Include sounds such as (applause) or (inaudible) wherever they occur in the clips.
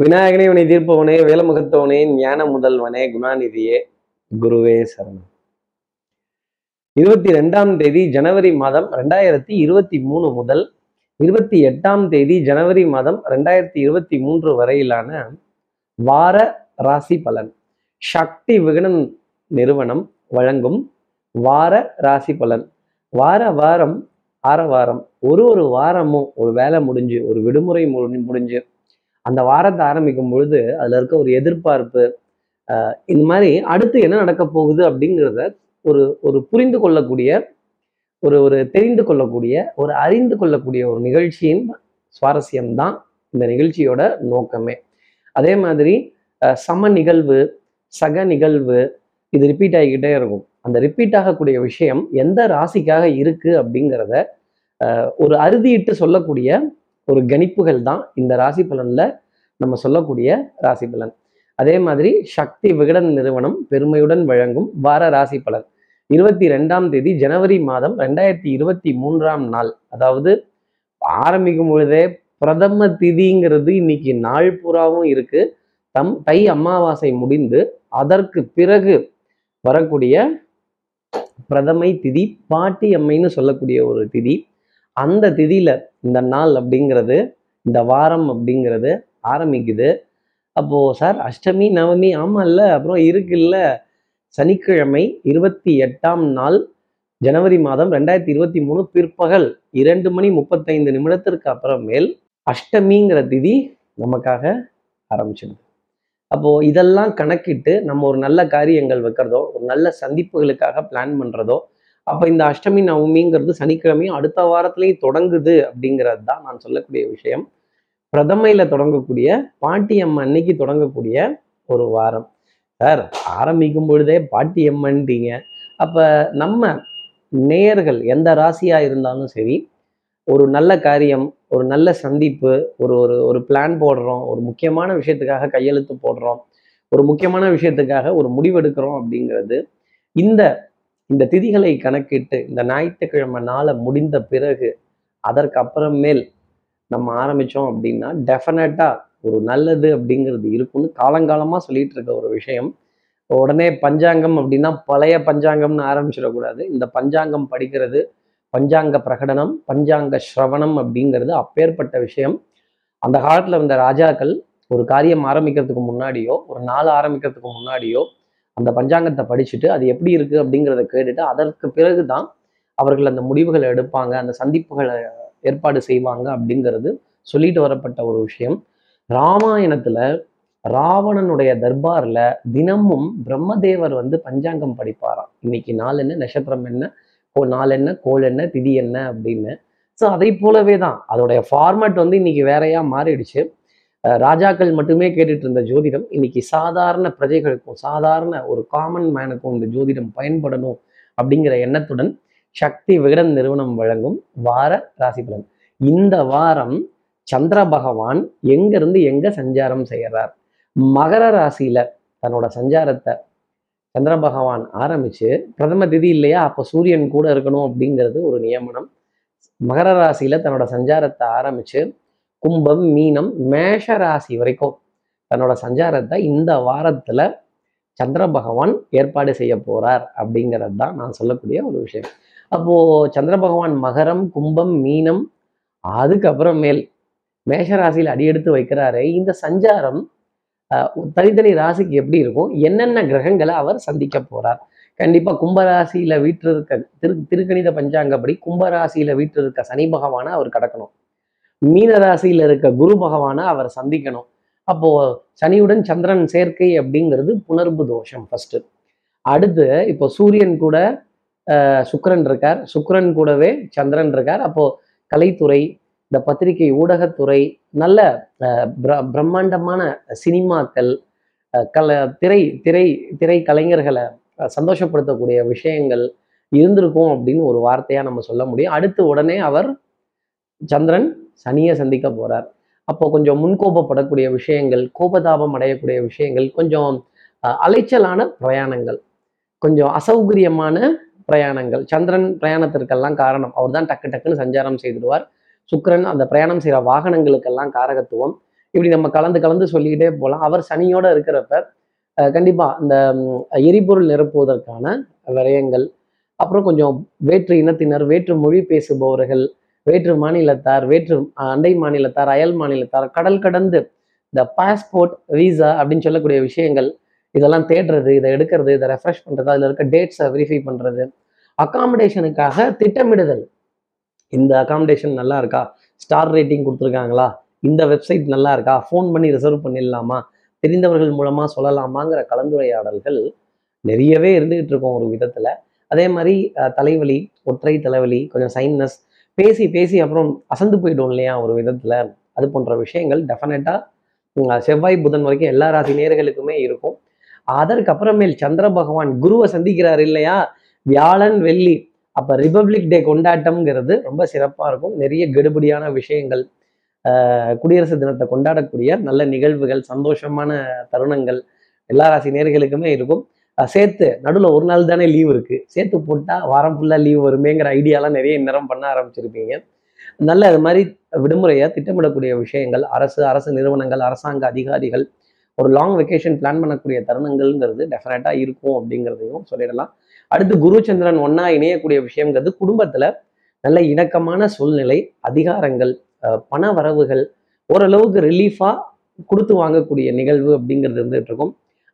விநாயகனே வினை தீர்ப்பவனே வேலமுகத்தவனே ஞான முதல்வனே குணாநிதியே குருவே சரணம். இருபத்தி ரெண்டாம் தேதி ஜனவரி மாதம் ரெண்டாயிரத்தி இருபத்தி மூணு முதல் இருபத்தி எட்டாம் தேதி ஜனவரி மாதம் ரெண்டாயிரத்தி இருபத்தி மூன்று வரையிலான வார ராசி பலன். சக்தி விகடன் நிறுவனம் வழங்கும் வார ராசி பலன். வார வாரம் ஆர வாரம் ஒரு ஒரு வாரமும் ஒரு வேலை முடிஞ்சு ஒரு விடுமுறை முடிஞ்சு அந்த வாரத்தை ஆரம்பிக்கும் பொழுது அதில் இருக்க ஒரு எதிர்பார்ப்பு இந்த மாதிரி அடுத்து என்ன நடக்க போகுது அப்படிங்கிறத ஒரு ஒரு புரிந்து கொள்ளக்கூடிய ஒரு ஒரு தெரிந்து கொள்ளக்கூடிய ஒரு அறிந்து கொள்ளக்கூடிய ஒரு நிகழ்ச்சியின் சுவாரஸ்யம்தான் இந்த நிகழ்ச்சியோட நோக்கமே. அதே மாதிரி சம நிகழ்வு சக நிகழ்வு இது ரிப்பீட் ஆகிக்கிட்டே இருக்கும். அந்த ரிப்பீட் ஆகக்கூடிய விஷயம் எந்த ராசிக்காக இருக்கு அப்படிங்கிறத ஒரு அறுதியிட்டு சொல்லக்கூடிய ஒரு கணிப்புகள் தான் இந்த ராசி பலன்ல நம்ம சொல்லக்கூடிய ராசி பலன். அதே மாதிரி சக்தி விகடன் நிறுவனம் பெருமையுடன் வழங்கும் வார ராசி பலன். இருபத்தி ரெண்டாம் தேதி ஜனவரி மாதம் ரெண்டாயிரத்தி இருபத்தி மூன்றாம் நாள். அதாவது ஆரம்பிக்கும் பொழுதே பிரதம திதிங்கிறது இன்னைக்கு நாள் பூராவும் இருக்கு. தம் தை அமாவாசை முடிந்து அதற்கு பிறகு வரக்கூடிய பிரதமை திதி பாட்டி அம்மைன்னு சொல்லக்கூடிய ஒரு திதி. அந்த திதியில இந்த நாள் அப்படிங்கிறது இந்த வாரம் அப்படிங்கிறது ஆரம்பிக்குது. அப்போ சார் அஷ்டமி நவமி ஆமா இல்ல அப்புறம் இருக்குல்ல. சனிக்கிழமை இருபத்தி எட்டாம் நாள் ஜனவரி மாதம் ரெண்டாயிரத்தி இருபத்தி மூணு பிற்பகல் இரண்டு மணி முப்பத்தைந்து நிமிடத்திற்கு அப்புறமேல் அஷ்டமிங்கிற திதி நமக்காக ஆரம்பிச்சிடுது அப்போ இதெல்லாம் கணக்கிட்டு நம்ம ஒரு நல்ல காரியங்கள் வைக்கிறதோ ஒரு நல்ல சந்திப்புகளுக்காக பிளான் பண்றதோ அப்போ இந்த அஷ்டமி நவமிங்கிறது சனிக்கிழமையும் அடுத்த வாரத்திலையும் தொடங்குது அப்படிங்கிறது தான் நான் சொல்லக்கூடிய விஷயம். பிரதமையில் தொடங்கக்கூடிய பாட்டியம்மன் அன்னைக்கு தொடங்கக்கூடிய ஒரு வாரம். சார் ஆரம்பிக்கும் பொழுதே பாட்டியம்மன்றீங்க. அப்போ நம்ம நேயர்கள் எந்த ராசியாக இருந்தாலும் சரி ஒரு நல்ல காரியம் ஒரு நல்ல சந்திப்பு ஒரு ஒரு ஒரு பிளான் போடுறோம் ஒரு முக்கியமான விஷயத்துக்காக கையெழுத்து போடுறோம் ஒரு முக்கியமான விஷயத்துக்காக ஒரு முடிவெடுக்கிறோம் அப்படிங்கிறது இந்த இந்த திதிகளை கணக்கிட்டு இந்த ஞாயிற்றுக்கிழமை நாளை முடிந்த பிறகு அதற்கப்புறமேல் நம்ம ஆரம்பிச்சோம் அப்படின்னா டெஃபினட்டாக ஒரு நல்லது அப்படிங்கிறது இருக்கும்னு காலங்காலமாக சொல்லிட்டு இருக்க ஒரு விஷயம். உடனே பஞ்சாங்கம் அப்படின்னா பழைய பஞ்சாங்கம்னு ஆரம்பிச்சிடக்கூடாது. இந்த பஞ்சாங்கம் படிக்கிறது பஞ்சாங்க பிரகடனம் பஞ்சாங்க ஸ்ரவணம் அப்படிங்கிறது அப்பேற்பட்ட விஷயம். அந்த காலத்தில் இருந்த ராஜாக்கள் ஒரு காரியம் ஆரம்பிக்கிறதுக்கு முன்னாடியோ ஒரு நாள் ஆரம்பிக்கிறதுக்கு முன்னாடியோ அந்த பஞ்சாங்கத்தை படிச்சுட்டு அது எப்படி இருக்கு அப்படிங்கிறத கேட்டுட்டு அதற்கு பிறகுதான் அவர்கள் அந்த முடிவுகளை எடுப்பாங்க அந்த சந்திப்புகளை ஏற்பாடு செய்வாங்க அப்படிங்கிறது சொல்லிட்டு வரப்பட்ட ஒரு விஷயம். ராமாயணத்துல ராவணனுடைய தர்பார்ல தினமும் பிரம்மதேவர் வந்து பஞ்சாங்கம் படிப்பாராம். இன்னைக்கு நாள் என்ன? நட்சத்திரம் என்ன? கோ நாள் என்ன? கோள் என்ன? திதி என்ன? அப்படின்னு. ஸோ அதை போலவே தான் அதோடைய ஃபார்மேட் வந்து இன்னைக்கு வேறையா மாறிடுச்சு. ராஜாக்கள் மட்டுமே கேட்டுட்டு இருந்த ஜோதிடம் இன்னைக்கு சாதாரண பிரஜைகளுக்கும் சாதாரண ஒரு காமன் மேனுக்கும் இந்த ஜோதிடம் பயன்படணும் அப்படிங்கிற எண்ணத்துடன் சக்தி விகடன் நிறுவனம் வழங்கும் வார ராசி பலன். இந்த வாரம் சந்திர பகவான் எங்கிருந்து எங்க சஞ்சாரம் செய்கிறார் மகர ராசியில தன்னோட சஞ்சாரத்தை சந்திர பகவான் ஆரம்பிச்சு பிரதம திதி இல்லையா அப்போ சூரியன் கூட இருக்கணும் அப்படிங்கிறது ஒரு நியமனம். மகர ராசியில தன்னோட சஞ்சாரத்தை ஆரம்பிச்சு கும்பம் மீனம் மேஷ ராசி வரைக்கும் தன்னோட சஞ்சாரத்தை இந்த வாரத்துல சந்திர பகவான் ஏற்பாடு செய்ய போறார் அப்படிங்கிறது தான் நான் சொல்லக்கூடிய ஒரு விஷயம். அப்போ சந்திர பகவான் மகரம் கும்பம் மீனம் அதுக்கப்புறமேல் மேஷ ராசியில் அடியெடுத்து வைக்கிறாரு இந்த சஞ்சாரம் தனித்தனி ராசிக்கு எப்படி இருக்கும்? என்னென்ன கிரகங்களை அவர் சந்திக்க போறார்? கண்டிப்பா கும்பராசியில வீற்று இருக்க திரு திருக்கணித பஞ்சாங்கப்படி கும்பராசியில் வீற்று இருக்க சனி பகவானை அவர் கடக்கணும். மீனராசியில் இருக்க குரு பகவானை அவர் சந்திக்கணும். அப்போ சனியுடன் சந்திரன் சேர்க்கை அப்படிங்கிறது புணர்வு தோஷம் ஃபர்ஸ்ட் அடுத்து இப்போ சூரியன் கூட சுக்கரன் இருக்கார். சுக்கரன் கூடவே சந்திரன் இருக்கார். அப்போ கலைத்துறை இந்த பத்திரிகை ஊடகத்துறை நல்ல பிர- பிரம்மாண்டமான சினிமாக்கள் கல திரை திரை திரை கலைஞர்களை சந்தோஷப்படுத்தக்கூடிய விஷயங்கள் இருந்திருக்கும் அப்படின்னு ஒரு வார்த்தையாக நம்ம சொல்ல முடியும். அடுத்து உடனே அவர் சந்திரன் சனியை சந்திக்க போறார். அப்போ கொஞ்சம் முன்கோபப்படக்கூடிய விஷயங்கள் கோபதாபம் அடையக்கூடிய விஷயங்கள் கொஞ்சம் அலைச்சலான பிரயாணங்கள் கொஞ்சம் அசௌகரியமான பிரயாணங்கள். சந்திரன் பிரயாணத்திற்கெல்லாம் காரணம். அவர் தான் டக்கு டக்குன்னு சஞ்சாரம் செய்திடுவார். சுக்கிரன் அந்த பிரயாணம் செய்கிற வாகனங்களுக்கெல்லாம் காரகத்துவம். இப்படி நம்ம கலந்து கலந்து சொல்லிக்கிட்டே போகலாம் அவர் சனியோட இருக்கிறப்ப அஹ், கண்டிப்பா இந்த எரிபொருள் நிரப்புவதற்கான விரயங்கள் அப்புறம் கொஞ்சம் வேற்று இனத்தினர் வேற்று மொழி பேசுபவர்கள் வேற்று மாநிலத்தார் வேற்று அண்டை மாநிலத்தார் அயல் மாநிலத்தார் கடல் கடந்து இந்த பாஸ்போர்ட் விசா அப்படின்னு சொல்லக்கூடிய விஷயங்கள் இதெல்லாம் தேடுறது இதை எடுக்கிறது இதை ரெஃப்ரெஷ் பண்ணுறது அதில் இருக்க டேட்ஸை வெரிஃபை பண்றது. அகாமடேஷனுக்காக திட்டமிடுதல். இந்த அகாமடேஷன் நல்லா இருக்கா? ஸ்டார் ரேட்டிங் கொடுத்துருக்காங்களா? இந்த வெப்சைட் நல்லா இருக்கா? ஃபோன் பண்ணி ரிசர்வ் பண்ணிடலாமா? தெரிந்தவர்கள் மூலமாக சொல்லலாமாங்கிற கலந்துரையாடல்கள் நிறையவே இருந்துகிட்டு இருக்கும் ஒரு விதத்தில். அதே மாதிரி தலைவலி ஒற்றை தலைவலி கொஞ்சம் சைன்னஸ் பேசி பேசி அப்புறம் அசந்து போயிடும் இல்லையா ஒரு விதத்தில்? அது போன்ற விஷயங்கள் டெஃபினட்டாக செவ்வாய் புதன் வரைக்கும் எல்லா ராசி நேர்களுக்குமே இருக்கும். அதற்கு அப்புறமேல் சந்திர பகவான் குருவை சந்திக்கிறார் இல்லையா? வியாழன் வெள்ளி. அப்போ ரிபப்ளிக் டே கொண்டாட்டம்ங்கிறது ரொம்ப சிறப்பாக இருக்கும். நிறைய கெடுபடியான விஷயங்கள் ஆஹ் குடியரசு தினத்தை கொண்டாடக்கூடிய நல்ல நிகழ்வுகள் சந்தோஷமான தருணங்கள் எல்லா ராசி நேர்களுக்குமே இருக்கும். சேர்த்து நடுவில் ஒரு நாள் தானே லீவ் இருக்குது சேர்த்து போட்டால் வாரம் ஃபுல்லாக லீவ் வருமேங்கிற ஐடியாலாம் நிறைய நேரம் பண்ண ஆரம்பிச்சிருப்பீங்க. நல்ல அது மாதிரி விடுமுறையை திட்டமிடக்கூடிய விஷயங்கள் அரசு அரசு நிறுவனங்கள் அரசாங்க அதிகாரிகள் ஒரு லாங் வெக்கேஷன் பிளான் பண்ணக்கூடிய தருணங்கள்ங்கிறது டெஃபினட்டாக இருக்கும் அப்படிங்கிறதையும் சொல்லிடலாம். அடுத்து குரு சந்திரன் ஒன்னா இணையக்கூடிய விஷயங்கிறது குடும்பத்தில் நல்ல இணக்கமான சூழ்நிலை அதிகாரங்கள் பண வரவுகள் ஓரளவுக்கு ரிலீஃபாக கொடுத்து வாங்கக்கூடிய நிகழ்வு அப்படிங்கிறது இருந்துகிட்டு இருக்கும்.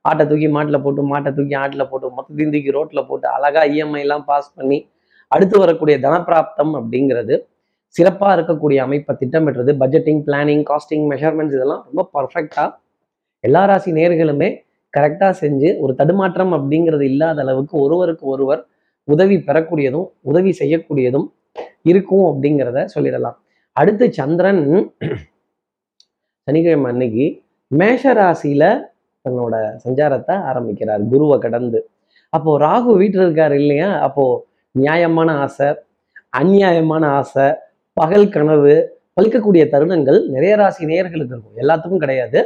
ஆட்டை தூக்கி மாட்டில் போட்டு மாட்டை தூக்கி ஆட்டில் போட்டு மொத்தத்தையும் தூக்கி ரோட்ல போட்டு அழகா இஎம்ஐ எல்லாம் பாஸ் பண்ணி அடுத்து வரக்கூடிய தனப்பிராப்தம் அப்படிங்கிறது சிறப்பாக இருக்கக்கூடிய அமைப்பை திட்டமிடுறது. பட்ஜெட்டிங் பிளானிங் காஸ்டிங் மெஷர்மெண்ட்ஸ் இதெல்லாம் ரொம்ப பர்ஃபெக்டாக எல்லா ராசி நேர்களுமே கரெக்டாக செஞ்சு ஒரு தடுமாற்றம் அப்படிங்கிறது இல்லாத அளவுக்கு ஒருவருக்கு ஒருவர் உதவி பெறக்கூடியதும் உதவி செய்யக்கூடியதும் இருக்கும் அப்படிங்கிறத சொல்லிடலாம். அடுத்து சந்திரன் (clears throat) சனிக்கிழமை அன்னைக்கு மேஷ ராசியில தன்னோட சஞ்சாரத்தை ஆரம்பிக்கிறார். குருவை கடந்து. அப்போ ராகு வீட்டில் இருக்காரு இல்லையா? அப்போ நியாயமான ஆசை அநியாயமான ஆசை பகல் கனவு பழுக்கக்கூடிய தருணங்கள் நிறைய ராசி நேயர்களுக்கு இருக்கும். எல்லாத்துக்கும் கிடையாது.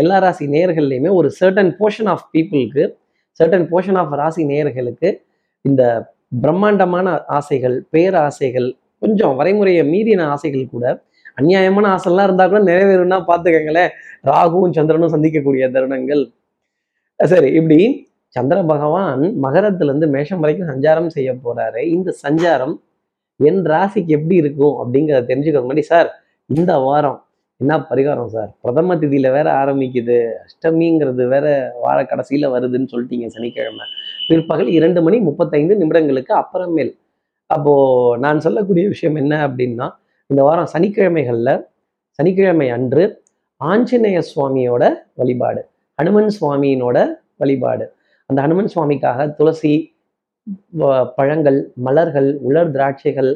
எல்லா ராசி நேயர்கள்லையுமே ஒரு சர்டன் போர்ஷன் ஆஃப் பீப்புளுக்கு சர்டன் போர்ஷன் ஆஃப் ராசி நேயர்களுக்கு இந்த பிரம்மாண்டமான ஆசைகள் பேராசைகள் கொஞ்சம் வரைமுறையை மீறின ஆசைகள் கூட அநியாயமான ஆசைலாம் இருந்தா கூட நிறைவேறும்னா பார்த்துக்கங்களேன். ராகுவும் சந்திரனும் சந்திக்கக்கூடிய தருணங்கள். சரி இப்படி சந்திர பகவான் மகரத்துல இருந்து மேஷம் வரைக்கும் சஞ்சாரம் செய்ய போறாரு. இந்த சஞ்சாரம் என் ராசிக்கு எப்படி இருக்கும் அப்படிங்கிறத தெரிஞ்சுக்க முன்னாடி சார். இந்த வாரம் என்ன பரிகாரம் சார்? பிரதம திதியில வேற ஆரம்பிக்குது. அஷ்டமிங்கிறது வேற வார கடைசியில வருதுன்னு சொல்லிட்டீங்க சனிக்கிழமை. பிற்பகல் இரண்டு மணி முப்பத்தைந்து நிமிடங்களுக்கு அப்புறமேல். அப்போ நான் சொல்லக்கூடிய விஷயம் என்ன அப்படின்னா இந்த வாரம் சனிக்கிழமைகளில் சனிக்கிழமை அன்று ஆஞ்சநேய சுவாமியோட வழிபாடு ஹனுமன் சுவாமியினோட வழிபாடு. அந்த ஹனுமன் சுவாமிக்காக துளசி பழங்கள் மலர்கள் உலர் திராட்சைகள்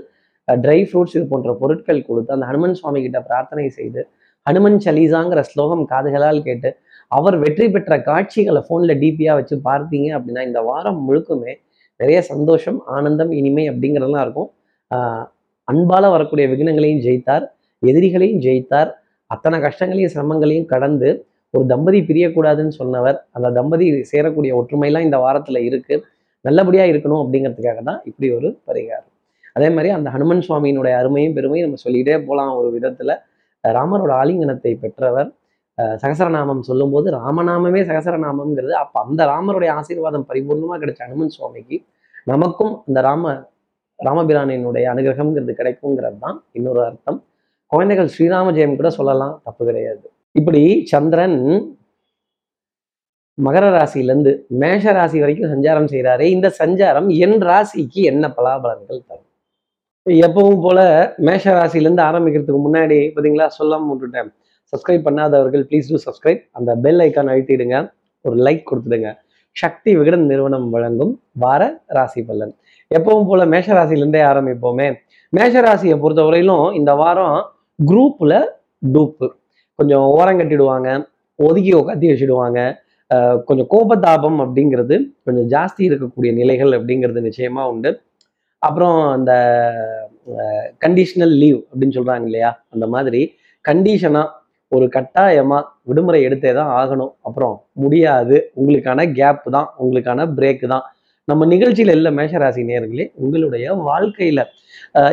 ட்ரை ஃப்ரூட்ஸ் இது போன்ற பொருட்கள் கொடுத்து அந்த ஹனுமன் சுவாமி கிட்ட பிரார்த்தனை செய்து ஹனுமன் சலீசாங்கிற ஸ்லோகம் காதுகளால் கேட்டு அவர் வெற்றி பெற்ற காட்சிகளை ஃபோனில் டிபியாக வச்சு பார்த்தீங்க அப்படின்னா இந்த வாரம் முழுக்குமே நிறைய சந்தோஷம் ஆனந்தம் இனிமை அப்படிங்கிறதெல்லாம் இருக்கும். ஆஹ் அன்பால வரக்கூடிய விக்னங்களையும் ஜெயித்தார் எதிரிகளையும் ஜெயித்தார் அத்தனை கஷ்டங்களையும் சிரமங்களையும் கடந்து ஒரு தம்பதி பிரியக்கூடாதுன்னு சொன்னவர் அந்த தம்பதி சேரக்கூடிய ஒற்றுமைலாம் இந்த வாரத்துல இருக்கு. நல்லபடியா இருக்கணும் அப்படிங்கிறதுக்காக தான் இப்படி ஒரு பரிகாரம். அதே மாதிரி அந்த ஹனுமன் சுவாமியினுடைய அருமையும் பெருமையும் நம்ம சொல்லிட்டே போகலாம் ஒரு விதத்துல. ராமரோட ஆலிங்கனத்தை பெற்றவர். அஹ் சகசரநாமம் சொல்லும்போது ராமநாமமே சகசரநாமம்ங்கிறது அப்ப அந்த ராமருடைய ஆசீர்வாதம் பரிபூர்ணமா கிடைச்ச ஹனுமன் சுவாமிக்கு நமக்கும் அந்த ராம ராமபிரானினுடைய அனுகிரகம்ங்கிறது கிடைக்குங்கிறது தான் இன்னொரு அர்த்தம். குழந்தைகள் ஸ்ரீராம ஜெயம் கூட சொல்லலாம் தப்பு கிடையாது. இப்படி சந்திரன் மகர ராசியிலேருந்து மேஷ ராசி வரைக்கும் சஞ்சாரம் செய்கிறாரு இந்த சஞ்சாரம் என் ராசிக்கு என்ன பலாபலன்கள் தரும்? எப்பவும் போல மேஷ ராசியிலேருந்து ஆரம்பிக்கிறதுக்கு முன்னாடி பார்த்தீங்களா சொல்லாம விட்டுட்டேன். சப்ஸ்கிரைப் பண்ணாதவர்கள் ப்ளீஸ் டூ சப்ஸ்கிரைப் அந்த பெல் ஐக்கான் அழுத்திடுங்க. ஒரு லைக் கொடுத்துடுங்க. சக்தி விகடன் நிறுவனம் வழங்கும் வார ராசி பலன். எப்பவும் போல மேஷராசிலேருந்தே ஆரம்பிப்போமே. மேஷ ராசியை பொறுத்தவரையிலும் இந்த வாரம் குரூப்பில் டூப்பு கொஞ்சம் ஓரம் கட்டிடுவாங்க ஒதுக்கி உட்காத்தி வச்சுடுவாங்க. கொஞ்சம் கோபதாபம் அப்படிங்கிறது கொஞ்சம் ஜாஸ்தி இருக்கக்கூடிய நிலைகள் அப்படிங்கிறது நிச்சயமாக உண்டு. அப்புறம் அந்த கண்டிஷனல் லீவ் அப்படின்னு சொல்கிறாங்க இல்லையா? அந்த மாதிரி கண்டிஷனாக ஒரு கட்டாயமாக விடுமுறை எடுத்தே தான் ஆகணும். அப்புறம் முடியாது. உங்களுக்கான கேப் தான் உங்களுக்கான பிரேக் தான். நம்ம நிகழ்ச்சியில இல்லை மேஷராசி நேர்களே உங்களுடைய வாழ்க்கையில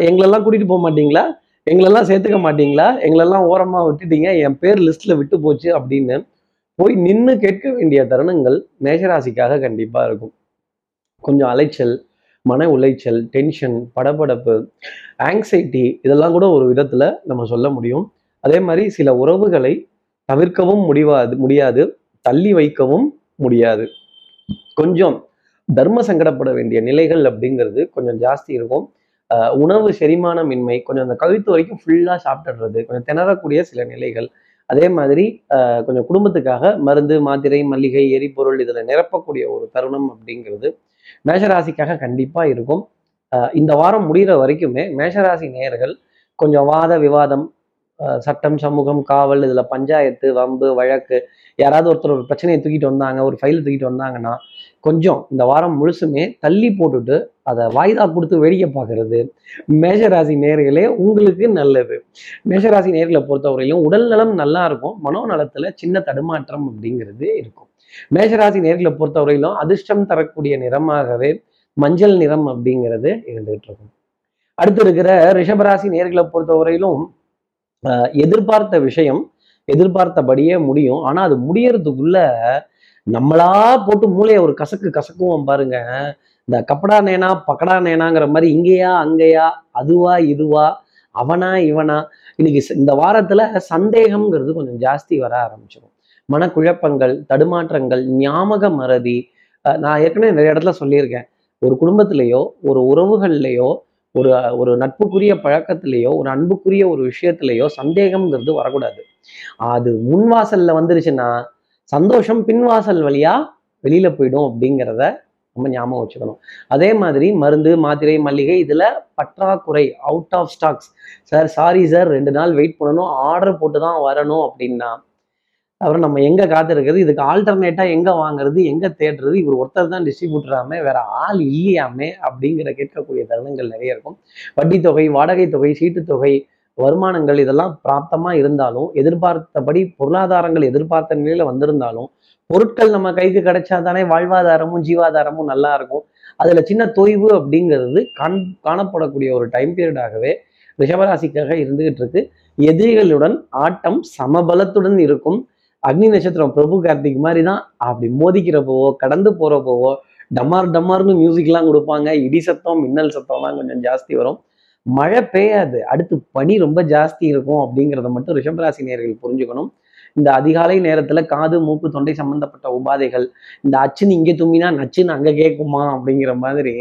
எங்களெல்லாம் கூட்டிட்டு போக மாட்டீங்களா? எங்களெல்லாம் சேர்த்துக்க மாட்டீங்களா? எங்களெல்லாம் ஓரமா விட்டுட்டீங்க என் பேர் லிஸ்ட்ல விட்டு போச்சு அப்படின்னு போய் நின்று கேட்க வேண்டிய தருணங்கள் மேஷராசிக்காக கண்டிப்பாக இருக்கும். கொஞ்சம் அலைச்சல் மன உளைச்சல் டென்ஷன் படபடப்பு ஆங்ஸைட்டி இதெல்லாம் கூட ஒரு விதத்தில் நம்ம சொல்ல முடியும். அதே மாதிரி சில உறவுகளை தவிர்க்கவும் முடியாது முடியாது தள்ளி வைக்கவும் முடியாது. கொஞ்சம் தர்ம சங்கடப்பட வேண்டிய நிலைகள் அப்படிங்கிறது கொஞ்சம் ஜாஸ்தி இருக்கும். உணவு செரிமானமின்மை கொஞ்சம் அந்த கழுத்து வரைக்கும் ஃபுல்லாக சாப்பிட்டுடுறது கொஞ்சம் திணறக்கூடிய சில நிலைகள். அதே மாதிரி ஆஹ் கொஞ்சம் குடும்பத்துக்காக மருந்து மாத்திரை மல்லிகை எரிபொருள் இதில் நிரப்பக்கூடிய ஒரு தருணம் அப்படிங்கிறது மேஷராசிக்காக கண்டிப்பாக இருக்கும். ஆஹ் இந்த வாரம் முடிகிற வரைக்குமே மேஷராசி நேயர்கள் கொஞ்சம் வாத விவாதம் ஆஹ் சட்டம் சமூகம் காவல் இதில் பஞ்சாயத்து வம்பு வழக்கு யாராவது ஒருத்தர் ஒரு பிரச்சனையை தூக்கிட்டு வந்தாங்க ஒரு ஃபைல் தூக்கிட்டு வந்தாங்கன்னா கொஞ்சம் இந்த வாரம் முழுசுமே தள்ளி போட்டுட்டு அதை வாய்தா கொடுத்து வேடிக்கை பார்க்கறது. மேஷராசி நேர்களே உங்களுக்கு நல்லது. மேஷராசி நேர்களை பொறுத்தவரையிலும் உடல் நலம் நல்லா இருக்கும். மனோநலத்துல சின்ன தடுமாற்றம் அப்படிங்கிறது இருக்கும். மேஷராசி நேர்களை பொறுத்தவரையிலும் அதிர்ஷ்டம் தரக்கூடிய நிறமாகவே மஞ்சள் நிறம் அப்படிங்கிறது இருந்துகிட்டு இருக்கும். அடுத்து இருக்கிற ரிஷபராசி நேர்களை பொறுத்தவரையிலும் ஆஹ் எதிர்பார்த்த விஷயம் எதிர்பார்த்தபடியே முடியும். ஆனா அது முடியறதுக்குள்ள நம்மளா போட்டு மூளையை ஒரு கசக்கு கசக்குவோம் பாருங்க. இந்த கப்படா நேனா பக்கடா நேனாங்கிற மாதிரி இங்கேயா அங்கேயா அதுவா இதுவா அவனா இவனா இன்னைக்கு இந்த வாரத்துல சந்தேகம்ங்கிறது கொஞ்சம் ஜாஸ்தி வர ஆரம்பிச்சிடும் மனக்குழப்பங்கள் தடுமாற்றங்கள் ஞாபக மறதி நான் ஏற்கனவே நிறைய இடத்துல சொல்லியிருக்கேன். ஒரு குடும்பத்திலேயோ ஒரு உறவுகள்லையோ ஒரு ஒரு நட்புக்குரிய பழக்கத்திலேயோ ஒரு அன்புக்குரிய ஒரு விஷயத்திலேயோ சந்தேகம்ங்கிறது வரக்கூடாது. அது முன்வாசல்ல வந்துருச்சுன்னா சந்தோஷம் பின்வாசல் வழியா வெளியில போயிடும் அப்படிங்கிறத நம்ம ஞாபகம் வச்சுக்கணும். அதே மாதிரி மருந்து மாத்திரை மல்லிகை இதுல பற்றாக்குறை out of stocks sir sorry sir ரெண்டு நாள் வெயிட் பண்ணணும் ஆர்டர் போட்டு தான் வரணும் அப்படின்னா அப்புறம் நம்ம எங்க காத்திருக்கிறது? இதுக்கு ஆல்டர்னேட்டா எங்க வாங்குறது? எங்க தேடுறது? இவர் ஒருத்தர் தான் டிஸ்ட்ரிபியூட்டராமே வேற ஆள் இல்லையாமே அப்படிங்கிற கேட்கக்கூடிய தருணங்கள் நிறைய இருக்கும். வட்டி தொகை வாடகை தொகை சீட்டு தொகை வருமானங்கள் இதெல்லாம் பிராப்தமாக இருந்தாலும் எதிர்பார்த்தபடி பொருளாதாரங்கள் எதிர்பார்த்த நிலையில் வந்திருந்தாலும் பொருட்கள் நம்ம கைக்கு கிடைச்சாதானே வாழ்வாதாரமும் ஜீவாதாரமும் நல்லா இருக்கும். அதில் சின்ன தொய்வு அப்படிங்கிறது காண் காணப்படக்கூடிய ஒரு டைம் பீரியடாகவே ரிஷபராசிக்காக இருந்துகிட்டு இருக்கு. எதிரிகளுடன் ஆட்டம் சமபலத்துடன் இருக்கும். அக்னி நட்சத்திரம் பிரபு கார்த்திக் மாதிரி தான் அப்படி மோதிக்கிறப்பவோ கடந்து போகிறப்போவோ டமார் டமார்னு மியூசிக்லாம் கொடுப்பாங்க. இடி சத்தம் மின்னல் சத்தம்லாம் கொஞ்சம் ஜாஸ்தி வரும். மழை பெய்யாது. அடுத்து பனி ரொம்ப ஜாஸ்தி இருக்கும் அப்படிங்கிறத மட்டும் ரிஷபராசி நேர்கள் புரிஞ்சுக்கணும். இந்த அதிகாலை நேரத்துல காது மூக்கு தொண்டை சம்பந்தப்பட்ட உபாதைகள் இந்த அச்சுன்னு இங்கே தும்மினா நச்சுன்னு அங்கே கேட்குமா அப்படிங்கிற மாதிரி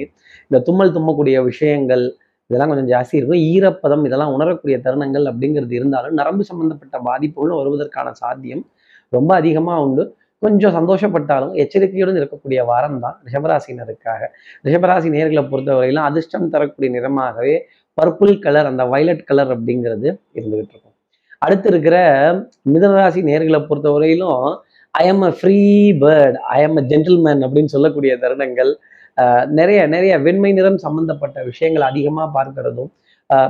இந்த தும்மல் தும்மக்கூடிய விஷயங்கள் இதெல்லாம் கொஞ்சம் ஜாஸ்தி இருக்கும். ஈரப்பதம் இதெல்லாம் உணரக்கூடிய தருணங்கள் அப்படிங்கிறது இருந்தாலும் நரம்பு சம்பந்தப்பட்ட பாதிப்புகளும் வருவதற்கான சாத்தியம் ரொம்ப அதிகமாக உண்டு. கொஞ்சம் சந்தோஷப்பட்டாலும் எச்சரிக்கையுடன் இருக்கக்கூடிய வாரம் தான் ரிஷபராசினருக்காக ரிஷபராசி நேர்களை பொறுத்தவரையிலும் அதிர்ஷ்டம் தரக்கூடிய நிறமாகவே பர்பிள் கலர் அந்த வயலட் கலர் அப்படிங்கிறது இருந்துகிட்டு இருக்கும். அடுத்து இருக்கிற மிதனராசி நேர்களை பொறுத்தவரையிலும் I am a free bird I am a gentleman அப்படின்னு சொல்லக்கூடிய தருணங்கள் நிறைய நிறைய வெண்மை நிறம் சம்பந்தப்பட்ட விஷயங்கள் அதிகமாக பார்க்கிறதும்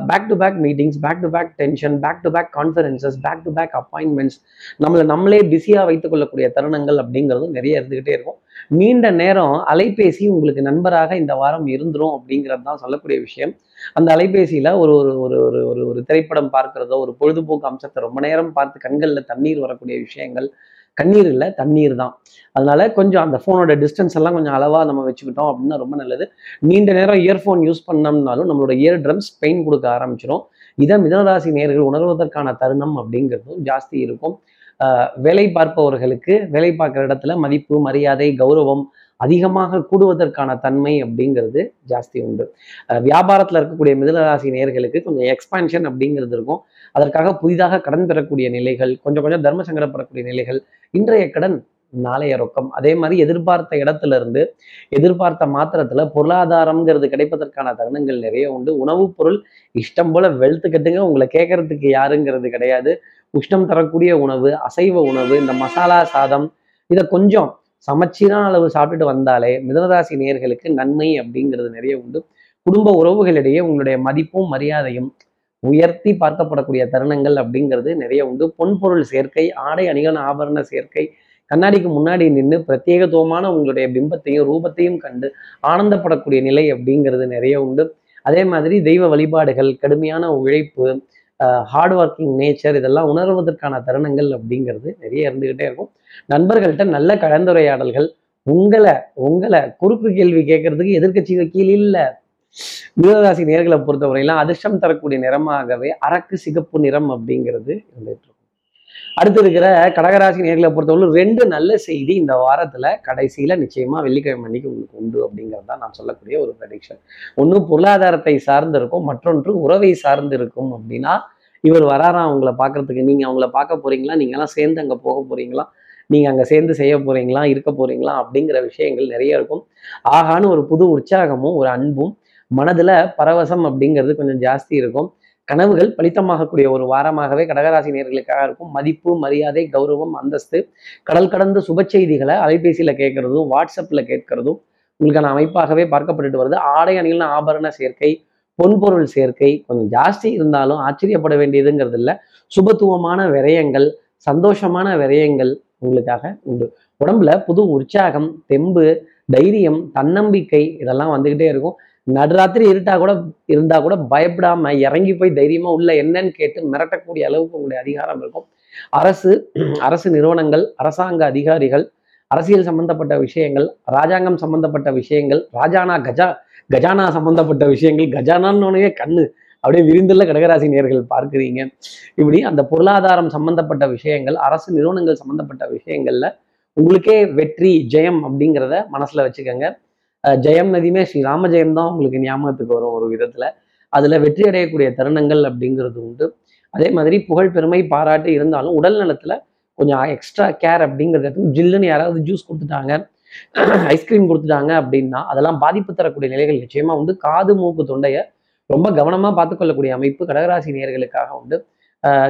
back to back meetings back to back tension back to back conferences back to back appointments நம்மளை நம்மளே பிஸியாக வைத்துக் கொள்ளக்கூடிய தருணங்கள் அப்படிங்கிறது நிறைய இருந்துகிட்டே இருக்கும். நீண்ட நேரம் அலைபேசி உங்களுக்கு நண்பராக இந்த வாரம் இருந்துரும் அப்படிங்கிறது தான் சொல்லக்கூடிய விஷயம். அந்த அலைபேசியில ஒரு ஒரு ஒரு ஒரு ஒரு ஒரு திரைப்படம் பார்க்குறதோ ஒரு பொழுதுபோக்கு அம்சத்தை ரொம்ப நேரம் பார்த்து கண்களில் தண்ணீர் வரக்கூடிய விஷயங்கள் கண்ணீர் இல்லை தண்ணீர் தான். அதனால கொஞ்சம் அந்த ஃபோனோட டிஸ்டன்ஸ் எல்லாம் கொஞ்சம் அளவாக நம்ம வச்சுக்கிட்டோம் அப்படின்னா ரொம்ப நல்லது. நீண்ட நேரம் இயர்ஃபோன் யூஸ் பண்ணோம்னாலும் நம்மளோட இயர் ட்ரம்ஸ் பெயின் கொடுக்க ஆரம்பிச்சிடும் இதை மிதனராசி நேர்கள் உணர்வதற்கான தருணம் அப்படிங்கிறதும் ஜாஸ்தி இருக்கும். ஆஹ் வேலை பார்ப்பவர்களுக்கு வேலை பார்க்குற இடத்துல மதிப்பு மரியாதை கௌரவம் அதிகமாக கூடுவதற்கான தன்மை அப்படிங்கிறது ஜாஸ்தி உண்டு. வியாபாரத்தில் வியாபாரத்துல இருக்கக்கூடிய மிதனராசி நேர்களுக்கு கொஞ்சம் எக்ஸ்பான்ஷன் அப்படிங்கிறது இருக்கும். அதற்காக புதிதாக கடன் பெறக்கூடிய நிலைகள் கொஞ்சம் கொஞ்சம் தர்ம சங்கடப்படக்கூடிய நிலைகள் இன்றைய கடன் நாளைய ரொக்கம். அதே மாதிரி எதிர்பார்த்த இடத்துல இருந்து எதிர்பார்த்த மாத்திரத்துல பொருளாதாரம்ங்கிறது கிடைப்பதற்கான தருணங்கள் நிறைய உண்டு. உணவுப் பொருள் இஷ்டம் போல வெளுத்து கட்டுங்க. உங்களை கேட்கறதுக்கு யாருங்கிறது கிடையாது. உஷ்ணம் தரக்கூடிய உணவு அசைவ உணவு இந்த மசாலா சாதம் இதை கொஞ்சம் சமச்சீரான அளவு சாப்பிட்டுட்டு வந்தாலே மிதனராசி நேர்களுக்கு நன்மை அப்படிங்கிறது நிறைய உண்டு. குடும்ப உறவுகளிடையே உங்களுடைய மதிப்பும் மரியாதையும் உயர்த்தி பார்க்கப்படக்கூடிய தருணங்கள் அப்படிங்கிறது நிறைய உண்டு. பொன்பொருள் சேர்க்கை ஆடை அணிகன ஆபரண சேர்க்கை கண்ணாடிக்கு முன்னாடி நின்று பிரத்யேகத்துவமான உங்களுடைய பிம்பத்தையும் ரூபத்தையும் கண்டு ஆனந்தப்படக்கூடிய நிலை அப்படிங்கிறது நிறைய உண்டு. அதே மாதிரி தெய்வ வழிபாடுகள் கடுமையான உழைப்பு ஹார்ட் ஒர்க்கிங் நேச்சர் இதெல்லாம் உணர்வதற்கான தருணங்கள் அப்படிங்கிறது நிறைய இருந்துகிட்டே இருக்கும். நண்பர்கள்ட்ட நல்ல கலந்துரையாடல்கள் உங்களை உங்களை குறுக்கு கேள்வி கேட்கறதுக்கு எதிர்க்கட்சி வக்கீல் இல்லை. மிருகராசி நேர்களை பொறுத்தவரையெல்லாம் அதிர்ஷ்டம் தரக்கூடிய நிறமாகவே அரக்கு சிகப்பு நிறம் அப்படிங்கிறது இருந்துட்டு இருக்கும் அடுத்து இருக்கிற கடகராசி நேர்களை பொறுத்தவரை ரெண்டு நல்ல செய்தி இந்த வாரத்துல கடைசியில நிச்சயமா வெள்ளிக்கிழமை அன்னைக்கு உங்களுக்கு உண்டு அப்படிங்கிறது தான் நான் சொல்லக்கூடிய ஒரு ப்ரெடிக்ஷன் ஒன்று பொருளாதாரத்தை சார்ந்து இருக்கும் மற்றொன்று உறவை சார்ந்து இருக்கும் அப்படின்னா இவர் வராரா? அவங்கள பார்க்கறதுக்கு நீங்க அவங்கள பார்க்க போறீங்களா? நீங்க எல்லாம் சேர்ந்து அங்க போக போறீங்களா? நீங்க அங்க சேர்ந்து செய்ய போறீங்களா? இருக்க போறீங்களா? அப்படிங்கிற விஷயங்கள் நிறைய இருக்கும். ஆகான்னு ஒரு புது உற்சாகமும் ஒரு அன்பும் மனதுல பரவசம் அப்படிங்கிறது கொஞ்சம் ஜாஸ்தி இருக்கும். கனவுகள் பலித்தமாகக்கூடிய ஒரு வாரமாகவே கடகராசி நேர்களுக்காக இருக்கும். மதிப்பு மரியாதை கௌரவம் அந்தஸ்து கடல் கடந்த சுப செய்திகளை அலைபேசியில் கேட்கறதும் வாட்ஸ்அப்பில் கேட்கறதும் உங்களுக்கான அமைப்பாகவே பார்க்கப்பட்டுட்டு வருது. ஆடை அணிகள் ஆபரண சேர்க்கை பொன்பொருள் சேர்க்கை கொஞ்சம் ஜாஸ்தி இருந்தாலும் ஆச்சரியப்பட வேண்டியதுங்கிறது இல்லை. சுபத்துவமான விரயங்கள் சந்தோஷமான விரயங்கள் உங்களுக்காக உண்டு. உடம்புல புது உற்சாகம் தெம்பு தைரியம் தன்னம்பிக்கை இதெல்லாம் வந்துக்கிட்டே இருக்கும். நடுராத்திரி இருட்டா கூட இருந்தா கூட பயப்படாம இறங்கி போய் தைரியமா உள்ள என்னன்னு கேட்டு மிரட்டக்கூடிய அளவுக்கு உங்களுடைய அதிகாரம் இருக்கும். அரசு அரசு நிறுவனங்கள் அரசாங்க அதிகாரிகள் அரசியல் சம்பந்தப்பட்ட விஷயங்கள் ராஜாங்கம் சம்பந்தப்பட்ட விஷயங்கள் ராஜானா கஜா கஜானா சம்பந்தப்பட்ட விஷயங்கள் கஜானான்னு கண்ணு அப்படியே விரிந்துள்ள கடகராசி நேர்கள் பார்க்குறீங்க. இப்படி அந்த பொருளாதாரம் சம்பந்தப்பட்ட விஷயங்கள் அரசு நிறுவனங்கள் சம்பந்தப்பட்ட விஷயங்கள்ல உங்களுக்கே வெற்றி ஜெயம் அப்படிங்கிறத மனசுல வச்சுக்கோங்க. ஜெயம் நதியுமே ஸ்ரீ ராம ஜெயம் தான் உங்களுக்கு ஞாபகத்துக்கு வரும் ஒரு விதத்துல. அதுல வெற்றி அடையக்கூடிய தருணங்கள் அப்படிங்கிறது உண்டு. அதே மாதிரி புகழ் பெருமை பாராட்டு இருந்தாலும் உடல் நலத்துல கொஞ்சம் எக்ஸ்ட்ரா கேர் அப்படிங்கிறது ஜில்லுன்னு யாராவது ஜூஸ் கொடுத்துட்டாங்க ஐஸ்கிரீம் கொடுத்துட்டாங்க அப்படின்னா அதெல்லாம் பாதிப்பு தரக்கூடிய நிலைகள் நிச்சயமா உண்டு. காது மூக்கு தொண்டைய ரொம்ப கவனமா பார்த்துக்கொள்ளக்கூடிய அமைப்பு கடகராசி நேர்களுக்காக உண்டு.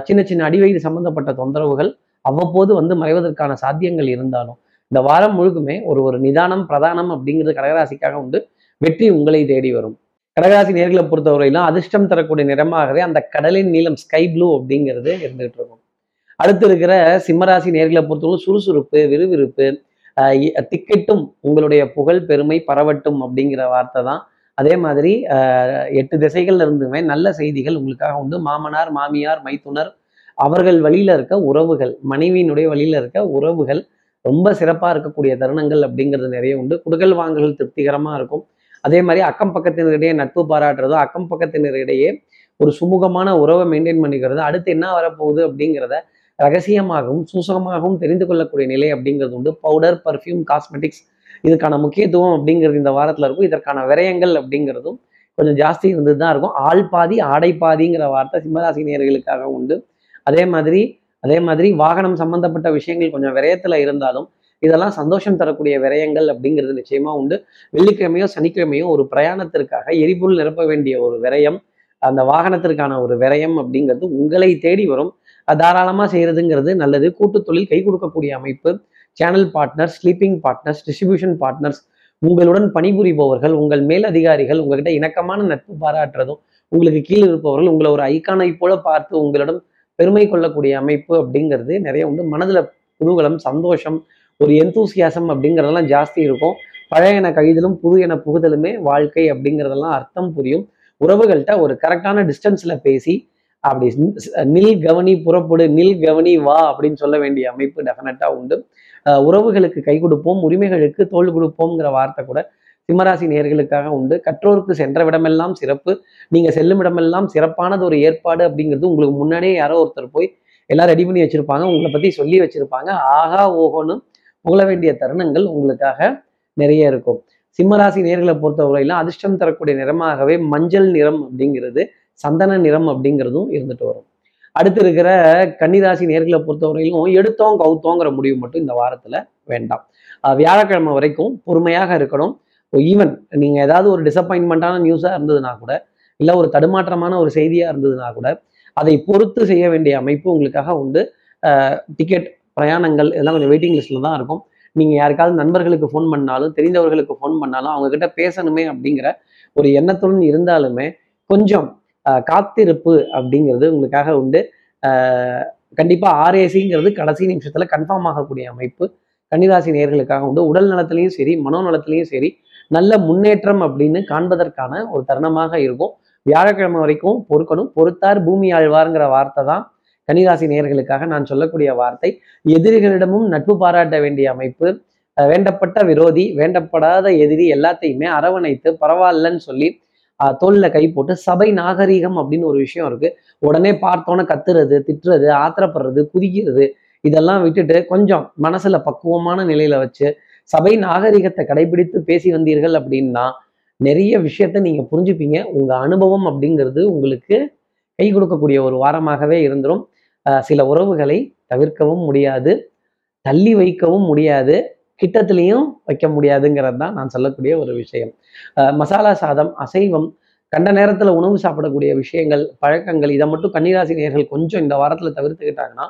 சின்ன சின்ன அடிவயிறு சம்பந்தப்பட்ட தொந்தரவுகள் அவ்வப்போது வந்து மறைவதற்கான சாத்தியங்கள் இருந்தாலும் இந்த வாரம் முழுக்குமே ஒரு ஒரு நிதானம் பிரதானம் அப்படிங்கிறது கடகராசிக்காக உண்டு. வெற்றி உங்களை தேடி வரும். கடகராசி நேர்களை பொறுத்தவரையிலும் அதிர்ஷ்டம் தரக்கூடிய நிறமாகவே அந்த கடலின் நீளம் ஸ்கை ப்ளூ அப்படிங்கிறது இருந்துகிட்டு இருக்கும். அடுத்து இருக்கிற சிம்மராசி நேர்களை பொறுத்தவரை சுறுசுறுப்பு விறுவிறுப்பு ஆஹ் திக்கெட்டும் உங்களுடைய புகழ் பெருமை பரவட்டும் அப்படிங்கிற வார்த்தை தான். அதே மாதிரி ஆஹ் எட்டு திசைகள்ல இருந்துமே நல்ல செய்திகள் உங்களுக்காக உண்டு. மாமனார் மாமியார் மைத்துனர் அவர்கள் வழியில இருக்க உறவுகள் மனைவியினுடைய வழியில இருக்க உறவுகள் ரொம்ப சிறப்பாக இருக்கக்கூடிய தருணங்கள் அப்படிங்கிறது நிறைய உண்டு. குடுகல் வாங்கல்கள் திருப்திகரமாக இருக்கும். அதே மாதிரி அக்கம் பக்கத்தினரிடையே நட்பு பாராட்டுறதோ அக்கம் பக்கத்தினரிடையே ஒரு சுமூகமான உறவை மெயின்டைன் பண்ணிக்கிறது அடுத்து என்ன வரப்போகுது அப்படிங்கிறத ரகசியமாகவும் சூசகமாகவும் தெரிந்து கொள்ளக்கூடிய நிலை அப்படிங்கிறது உண்டு. பவுடர் பர்ஃப்யூம் காஸ்மெட்டிக்ஸ் இதுக்கான முக்கியத்துவம் அப்படிங்கிறது இந்த வாரத்தில் இருக்கும். இதற்கான விரயங்கள் அப்படிங்கிறதும் கொஞ்சம் ஜாஸ்தி இருந்தது தான் இருக்கும். ஆள் பாதி ஆடை பாதிங்கிற வார்த்தை சிம்மராசி நேயர்களுக்காக உண்டு. அதே மாதிரி அதே மாதிரி வாகனம் சம்பந்தப்பட்ட விஷயங்கள் கொஞ்சம் விரயத்துல இருந்தாலும் இதெல்லாம் சந்தோஷம் தரக்கூடிய விரயங்கள் அப்படிங்கிறது நிச்சயமா உண்டு. வெள்ளிக்கிழமையோ சனிக்கிழமையோ ஒரு பிரயாணத்திற்காக எரிபொருள் நிரப்ப வேண்டிய ஒரு விரயம் அந்த வாகனத்திற்கான ஒரு விரயம் அப்படிங்கிறது உங்களை தேடி வரும். அது தாராளமா செய்யறதுங்கிறது நல்லது. கூட்டு தொழில் கை கொடுக்கக்கூடிய அமைப்பு channel partners sleeping partners distribution partners உங்களுடன் பணிபுரிபவர்கள் உங்கள் மேல் அதிகாரிகள் உங்ககிட்ட இணக்கமான நட்பு பாராட்டுறதும் உங்களுக்கு கீழ் இருப்பவர்கள் உங்களை ஒரு ஐக்கானை போல பார்த்து உங்களிடம் பெருமை கொள்ளக்கூடிய அமைப்பு அப்படிங்கிறது நிறைய உண்டு மனதில் குதூகலம் சந்தோஷம் ஒரு எந்தூசியாசம் அப்படிங்கிறதெல்லாம் ஜாஸ்தி இருக்கும். பழைய என கழிதலும் புது என புகுதலுமே வாழ்க்கை அப்படிங்கிறதெல்லாம் அர்த்தம் புரியும். உறவுகள்கிட்ட ஒரு கரெக்டான டிஸ்டன்ஸில் பேசி அப்படி நில் கவனி புறப்படு நில் கவனி வா அப்படின்னு சொல்ல வேண்டிய அமைப்பு டெஃபினட்டாக உண்டு. உறவுகளுக்கு கை கொடுப்போம் உரிமைகளுக்கு தோள் கொடுப்போம்ங்கிற வார்த்தை கூட சிம்மராசி நேர்களுக்காக உண்டு. கற்றோருக்கு சென்ற விடமெல்லாம் சிறப்பு. நீங்க செல்லும் இடமெல்லாம் சிறப்பானது ஒரு ஏற்பாடு அப்படிங்கிறது உங்களுக்கு முன்னாடியே யாரோ ஒருத்தர் போய் எல்லாம் ரெடி பண்ணி வச்சிருப்பாங்க. உங்களை பத்தி சொல்லி வச்சிருப்பாங்க. ஆகா ஓஹோன்னு புகழ வேண்டிய தருணங்கள் உங்களுக்காக நிறைய இருக்கும். சிம்மராசி நேர்களை பொறுத்தவரையிலும் அதிர்ஷ்டம் தரக்கூடிய நிறமாகவே மஞ்சள் நிறம் அப்படிங்கிறது சந்தன நிறம் அப்படிங்கிறதும் இருந்துட்டு வரும். அடுத்து இருக்கிற கன்னிராசி நேர்களை பொறுத்தவரையிலும் எடுத்தோம் கவுத்தோங்கிற முடிவு மட்டும் இந்த வாரத்துல வேண்டாம். வியாழக்கிழமை வரைக்கும் பொறுமையாக இருக்கணும். ஈவன் நீங்கள் ஏதாவது ஒரு டிசப்பாயின்மெண்ட்டான நியூஸாக இருந்ததுன்னா கூட இல்லை ஒரு தடுமாற்றமான ஒரு செய்தியாக இருந்ததுன்னா கூட அதை பொறுத்து செய்ய வேண்டிய அமைப்பு உங்களுக்காக உண்டு. டிக்கெட் பிரயாணங்கள் இதெல்லாம் கொஞ்சம் வெயிட்டிங் லிஸ்ட்ல தான் இருக்கும். நீங்கள் யாருக்காவது நண்பர்களுக்கு ஃபோன் பண்ணாலும் தெரிந்தவர்களுக்கு ஃபோன் பண்ணாலும் அவங்க கிட்ட பேசணுமே அப்படிங்கிற ஒரு எண்ணத்துடன் இருந்தாலுமே கொஞ்சம் காத்திருப்பு அப்படிங்கிறது உங்களுக்காக உண்டு. கண்டிப்பாக ஆர்ஏசிங்கிறது கடைசி நிமிஷத்தில் கன்ஃபார்ம் ஆகக்கூடிய அமைப்பு. கன்னிராசி நேர்களுக்காக உண்டு. உடல் நலத்திலையும் சரி மனோநலத்திலையும் சரி நல்ல முன்னேற்றம் அப்படின்னு காண்பதற்கான ஒரு தருணமாக இருக்கும். வியாழக்கிழமை வரைக்கும் பொறுக்கணும். பொறுத்தார் பூமி ஆழ்வாருங்கிற வார்த்தை தான் கன்னிராசி நேர்களுக்காக நான் சொல்லக்கூடிய வார்த்தை. எதிரிகளிடமும் நட்பு பாராட்ட வேண்டிய அமைப்பு வேண்டப்பட்ட விரோதி வேண்டப்படாத எதிரி எல்லாத்தையுமே அரவணைத்து பரவாயில்லன்னு சொல்லி அஹ் தோல்ல கை போட்டு சபை நாகரீகம் அப்படின்னு ஒரு விஷயம் இருக்கு. உடனே பார்த்தோன்னே கத்துறது திட்டுறது ஆத்திரப்படுறது குதிக்கிறது இதெல்லாம் விட்டுட்டு கொஞ்சம் மனசுல பக்குவமான நிலையில வச்சு சபை நாகரிகத்தை கடைபிடித்து பேசி வந்தீர்கள் அப்படின்னா நிறைய விஷயத்த நீங்க புரிஞ்சுப்பீங்க. உங்க அனுபவம் அப்படிங்கிறது உங்களுக்கு கை கொடுக்கக்கூடிய ஒரு வாரமாகவே இருந்துடும் சில உறவுகளை தவிர்க்கவும் முடியாது. தள்ளி வைக்கவும் முடியாது. கிட்டத்துலேயும் வைக்க முடியாதுங்கிறது தான் நான் சொல்லக்கூடிய ஒரு விஷயம். மசாலா சாதம் அசைவம் கண்ட நேரத்துல உணவு சாப்பிடக்கூடிய விஷயங்கள் பழக்கங்கள் இதை மட்டும் கன்னிராசி நேர்கள் கொஞ்சம் இந்த வாரத்துல தவிர்த்துக்கிட்டாங்கன்னா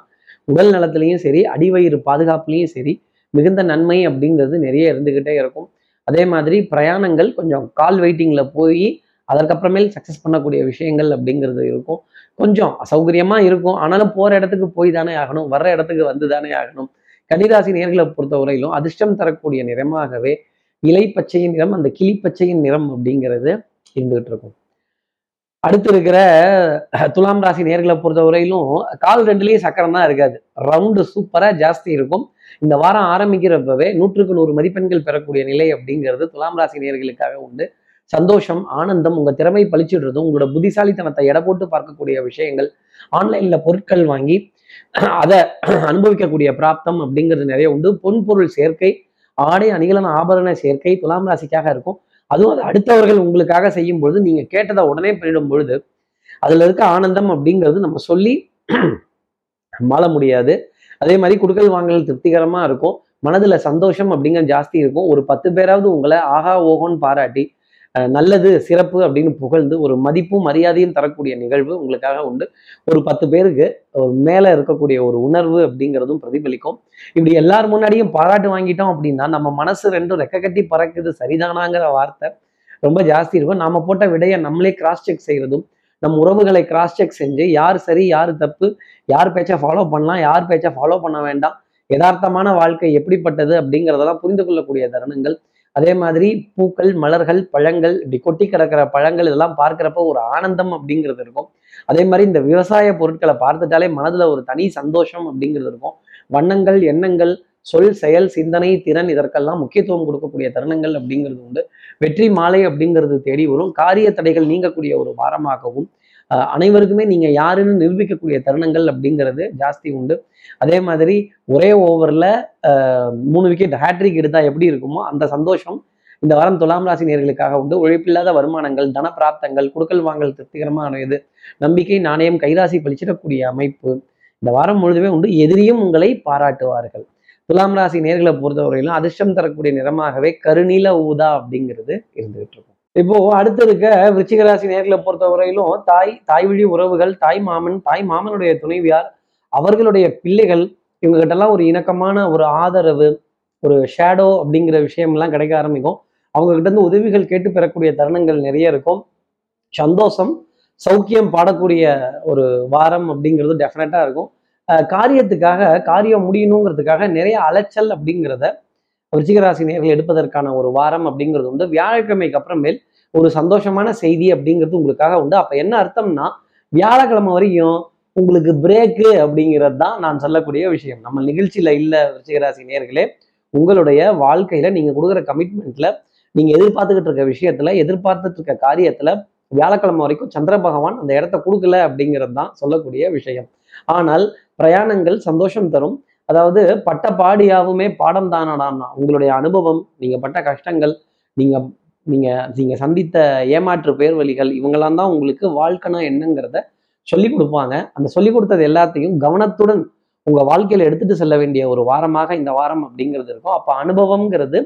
உடல் நலத்துலேயும் சரி அடிவயிறு பாதுகாப்புலேயும் சரி மிகுந்த நன்மை அப்படிங்கிறது நிறைய இருந்துகிட்டே இருக்கும். அதே மாதிரி பிரயாணங்கள் கொஞ்சம் கால் வெயிட்டிங்ல போய் அதற்கப்புறமேல் சக்ஸஸ் பண்ணக்கூடிய விஷயங்கள் அப்படிங்கிறது இருக்கும். கொஞ்சம் அசௌகரியமா இருக்கும். ஆனாலும் போற இடத்துக்கு போய் தானே ஆகணும். வர்ற இடத்துக்கு வந்து தானே ஆகணும். கன்னிராசி நேர்களை பொறுத்த வரையிலும் அதிர்ஷ்டம் தரக்கூடிய நிறமாகவே இலை பச்சையின் நிறம் அந்த கிளி பச்சையின் நிறம் அப்படிங்கிறது இருந்துகிட்டு இருக்கும். அடுத்து இருக்கிற துலாம் ராசி நேர்களை பொறுத்தவரையிலும் கால் ரெண்டுலயும் சக்கரம் தான் இருக்காது ரவுண்டு சூப்பரா ஜாஸ்தி இருக்கும். இந்த வாரம் ஆரம்பிக்கிறப்பவே நூற்றுக்கு நூறு மதிப்பெண்கள் பெறக்கூடிய நிலை அப்படிங்கிறது துலாம் ராசி நேர்களுக்காக உண்டு. சந்தோஷம் ஆனந்தம் உங்க திறமை பளிச்சிடுறதும் உங்களோட புத்திசாலித்தனத்தை எடை போட்டு பார்க்கக்கூடிய விஷயங்கள். ஆன்லைன்ல பொருட்கள் வாங்கி அதை அனுபவிக்கக்கூடிய பிராப்தம் அப்படிங்கிறது நிறைய உண்டு. பொன் பொருள் சேர்க்கை ஆடை அணிகலன் ஆபரண சேர்க்கை துலாம் ராசிக்காக இருக்கும். அதுவும் அது அடுத்தவர்கள் உங்களுக்காக செய்யும் பொழுது நீங்க கேட்டதை உடனே பண்ணிடும் பொழுது அதுல இருக்க ஆனந்தம் அப்படிங்கிறது நம்ம சொல்லி மாள முடியாது. அதே மாதிரி குடுக்கல் வாங்கல் திருப்திகரமா இருக்கும். மனதுல சந்தோஷம் அப்படிங்கிற ஜாஸ்தி இருக்கும். ஒரு பத்து பேராவது உங்களை ஆஹா ஓஹோன்னு பாராட்டி நல்லது சிறப்பு அப்படின்னு புகழ்ந்து ஒரு மதிப்பும் மரியாதையும் தரக்கூடிய நிகழ்வு உங்களுக்காக உண்டு. ஒரு பத்து பேருக்கு ஒரு இருக்கக்கூடிய ஒரு உணர்வு அப்படிங்கிறதும் பிரதிபலிக்கும். இப்படி எல்லார் முன்னாடியும் பாராட்டு வாங்கிட்டோம் அப்படின்னா நம்ம மனசு ரெண்டும் ரெக்க கட்டி பறக்குது. சரிதானாங்கிற வார்த்தை ரொம்ப ஜாஸ்தி இருக்கும். நாம போட்ட விடையை நம்மளே கிராஸ் செக் செய்யறதும் நம் உறவுகளை கிராஸ் செக் செஞ்சு யார் சரி யார் தப்பு யார் பேச்சை ஃபாலோ பண்ணலாம் யார் பேச்சை ஃபாலோ பண்ண வேண்டாம் யதார்த்தமான வாழ்க்கை எப்படிப்பட்டது அப்படிங்கிறதெல்லாம் புரிந்து கொள்ளக்கூடிய தருணங்கள். அதே மாதிரி பூக்கள் மலர்கள் பழங்கள் இப்படி கொட்டி கிடக்கிற பழங்கள் இதெல்லாம் பார்க்குறப்ப ஒரு ஆனந்தம் அப்படிங்கிறது இருக்கும். அதே மாதிரி இந்த விவசாய பொருட்களை பார்த்துட்டாலே மனதில் ஒரு தனி சந்தோஷம் அப்படிங்கிறது இருக்கும். வண்ணங்கள் எண்ணங்கள் சொல் செயல் சிந்தனை திறன் இதற்கெல்லாம் முக்கியத்துவம் கொடுக்கக்கூடிய தருணங்கள் அப்படிங்கிறது உண்டு. வெற்றி மாலை அப்படிங்கிறது தேடி வரும். காரிய தடைகள் நீங்கக்கூடிய ஒரு வாரமாகவும் அனைவருக்குமே நீங்க யாருன்னு நிரூபிக்கக்கூடிய தருணங்கள் அப்படிங்கிறது ஜாஸ்தி உண்டு. அதே மாதிரி ஒரே ஓவர்ல மூணு விக்கெட் ஹேட்ரிக் எடுத்தா எப்படி இருக்குமோ அந்த சந்தோஷம் இந்த வாரம் துலாம் ராசி நேர்களுக்காக உண்டு. உழைப்பில்லாத வருமானங்கள் தன பிராப்தங்கள் குடுக்கல் வாங்கல் திருப்திகரமாக அமையுது நம்பிக்கை நாணயம் கைராசி பழிச்சிடக்கூடிய அமைப்பு இந்த வாரம் முழுதுமே உண்டு. எதிரியும் உங்களை பாராட்டுவார்கள். துலாம் ராசி நேர்களை பொறுத்தவரையிலும் அதிர்ஷ்டம் தரக்கூடிய நிறமாகவே கருநீல ஊதா அப்படிங்கிறது இருந்துகிட்டு இருக்கும். இப்போ அடுத்து இருக்க விருச்சிக ராசி நேர்களை பொறுத்தவரையிலும் தாய் தாய் வழி உறவுகள் தாய் மாமன் தாய் மாமனுடைய துணைவியார் அவர்களுடைய பிள்ளைகள் இவங்ககிட்டலாம் ஒரு இணக்கமான ஒரு ஆதரவு ஒரு ஷேடோ அப்படிங்கிற விஷயம்லாம் கிடைக்க ஆரம்பிக்கும். அவங்க கிட்ட இருந்து உதவிகள் கேட்டு பெறக்கூடிய தருணங்கள் நிறைய இருக்கும். சந்தோஷம் சௌக்கியம் பாடக்கூடிய ஒரு வாரம் அப்படிங்கிறது டெஃபினட்டா இருக்கும். காரியத்துக்காக காரியம் முடியணுங்கிறதுக்காக நிறைய அலைச்சல் அப்படிங்கிறத விருச்சிகராசி நேர்கள் எடுப்பதற்கான ஒரு வாரம் அப்படிங்கிறது உண்டு. வியாழக்கிழமைக்கு அப்புறமேல் ஒரு சந்தோஷமான செய்தி அப்படிங்கிறது உங்களுக்காக உண்டு. அப்ப என்ன அர்த்தம்னா வியாழக்கிழமை வரையும் உங்களுக்கு பிரேக்கு அப்படிங்கிறது தான் நான் சொல்லக்கூடிய விஷயம். நம்ம நிகழ்ச்சியில் இல்ல விருச்சிகராசி நேர்களே உங்களுடைய வாழ்க்கையில நீங்க கொடுக்குற கமிட்மெண்ட்ல நீங்க எதிர்பார்த்துக்கிட்டு இருக்க விஷயத்துல எதிர்பார்த்துட்டு இருக்க காரியத்துல வியாழக்கிழமை வரைக்கும் சந்திர பகவான் அந்த இடத்த கொடுக்கல அப்படிங்கிறது தான் சொல்லக்கூடிய விஷயம். ஆனால் பிரயாணங்கள் சந்தோஷம் தரும். அதாவது பட்ட பாடியாவுமே பாடம் தானடாம்னா உங்களுடைய அனுபவம் நீங்கள் பட்ட கஷ்டங்கள் நீங்கள் நீங்கள் நீங்கள் சந்தித்த ஏமாற்று பேர் வழிகள் இவங்கெல்லாம் தான் உங்களுக்கு வாழ்க்கைனா என்னங்கிறத சொல்லி கொடுப்பாங்க. அந்த சொல்லி கொடுத்தது எல்லாத்தையும் கவனத்துடன் உங்கள் வாழ்க்கையில் எடுத்துகிட்டு செல்ல வேண்டிய ஒரு வாரமாக இந்த வாரம் அப்படிங்கிறது இருக்கும். அப்போ அனுபவம்ங்கிறது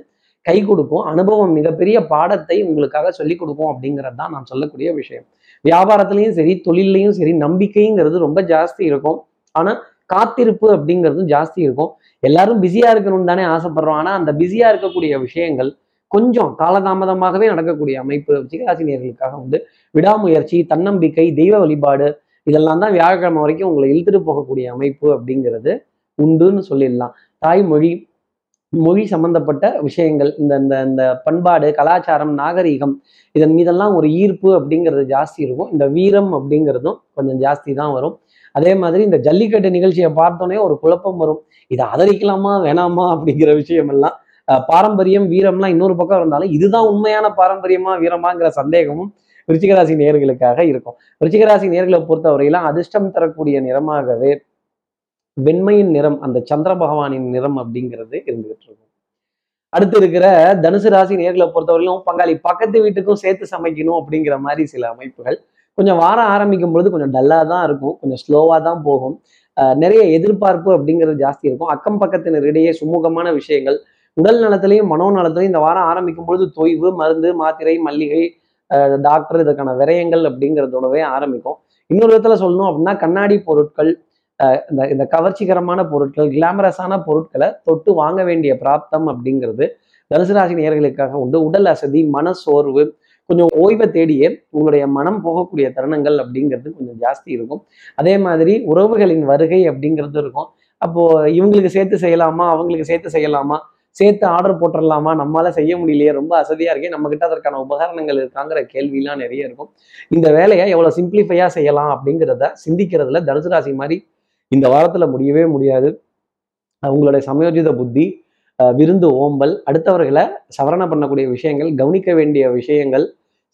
கை கொடுக்கும். அனுபவம் மிகப்பெரிய பாடத்தை உங்களுக்காக சொல்லிக் கொடுக்கும் அப்படிங்கிறது தான் நான் சொல்லக்கூடிய விஷயம். வியாபாரத்துலேயும் சரி தொழிலையும் சரி நம்பிக்கைங்கிறது ரொம்ப ஜாஸ்தி இருக்கும். ஆனால் காத்திருப்பு அப்படிங்கிறதும் ஜாஸ்தி இருக்கும். எல்லாரும் பிஸியா இருக்கணும்னு தானே ஆசைப்படுறோம். ஆனால் அந்த பிஸியா இருக்கக்கூடிய விஷயங்கள் கொஞ்சம் காலதாமதமாகவே நடக்கக்கூடிய அமைப்பு விசிகராசினியர்களுக்காக வந்து விடாமுயற்சி தன்னம்பிக்கை தெய்வ வழிபாடு இதெல்லாம் தான் வியாழக்கிழமை வரைக்கும் உங்களை இழுத்துட்டு போகக்கூடிய அமைப்பு அப்படிங்கிறது உண்டுன்னு சொல்லிடலாம். தாய்மொழி மொழி சம்பந்தப்பட்ட விஷயங்கள் இந்த இந்த இந்த பண்பாடு கலாச்சாரம் நாகரீகம் இதன் மீதெல்லாம் ஒரு ஈர்ப்பு அப்படிங்கிறது ஜாஸ்தி இருக்கும். இந்த வீரம் அப்படிங்கிறதும் கொஞ்சம் ஜாஸ்தி தான் வரும். அதே மாதிரி இந்த ஜல்லிக்கட்டு நிகழ்ச்சியை பார்த்தோன்னே ஒரு குழப்பம் வரும். இதை ஆதரிக்கலாமா வேணாமா அப்படிங்கிற விஷயம் எல்லாம் அஹ் பாரம்பரியம் வீரம்லாம் இன்னொரு பக்கம் இருந்தாலும் இதுதான் உண்மையான பாரம்பரியமா வீரமாங்கிற சந்தேகமும் விருச்சிகராசி நேர்களுக்காக இருக்கும். விருச்சிகராசி நேர்களை பொறுத்தவரையிலும் அதிர்ஷ்டம் தரக்கூடிய நிறமாகவே வெண்மையின் நிறம் அந்த சந்திர பகவானின் நிறம் அப்படிங்கிறது இருந்துகிட்டு இருக்கும். அடுத்து இருக்கிற தனுசு ராசி நேர்களை பொறுத்தவரையிலும் பங்காளி பக்கத்து வீட்டுக்கும் சேர்த்து சமைக்கணும் அப்படிங்கிற மாதிரி சில அமைப்புகள் கொஞ்சம் வாரம் ஆரம்பிக்கும் பொழுது கொஞ்சம் டல்லாக தான் இருக்கும். கொஞ்சம் ஸ்லோவாக தான் போகும். நிறைய எதிர்பார்ப்பு அப்படிங்கிறது ஜாஸ்தி இருக்கும். அக்கம் பக்கத்தினரிடையே சுமூகமான விஷயங்கள் உடல் நலத்திலையும் மனோ நலத்திலையும் இந்த வாரம் ஆரம்பிக்கும் பொழுது தொய்வு மருந்து மாத்திரை மல்லிகை டாக்டர் இதற்கான விரயங்கள் அப்படிங்கிறதோடவே ஆரம்பிக்கும். இன்னொரு விதத்தில் சொல்லணும் அப்படின்னா கண்ணாடி பொருட்கள் இந்த இந்த கவர்ச்சிகரமான பொருட்கள் கிளாமரஸான பொருட்களை தொட்டு வாங்க வேண்டிய பிராப்தம் அப்படிங்கிறது தனுசு ராசி நேர்களுக்காக உண்டு. உடல் அசதி மன சோர்வு கொஞ்சம் ஓய்வை தேடியே உங்களுடைய மனம் போகக்கூடிய தருணங்கள் அப்படிங்கிறது கொஞ்சம் ஜாஸ்தி இருக்கும். அதே மாதிரி உறவுகளின் வருகை அப்படிங்கிறது இருக்கும். அப்போ இவங்களுக்கு சேர்த்து செய்யலாமா? அவங்களுக்கு சேர்த்து செய்யலாமா? சேர்த்து ஆர்டர் போட்டுடலாமா நம்மளால செய்ய முடியலையே ரொம்ப அசதியா இருக்கே நம்ம கிட்ட அதற்கான உபகரணங்கள் இருக்காங்கிற கேள்விலாம் நிறைய இருக்கும். இந்த வேலையை எவ்வளவு சிம்பிளிஃபையா செய்யலாம் அப்படிங்கிறத சிந்திக்கிறதுல தனுசு ராசி மாதிரி இந்த வாரத்துல முடியவே முடியாது. உங்களுடைய சமயோஜித புத்தி விருந்து ஓம்பல் அடுத்தவர்களை சவரணை பண்ணக்கூடிய விஷயங்கள் கவனிக்க வேண்டிய விஷயங்கள்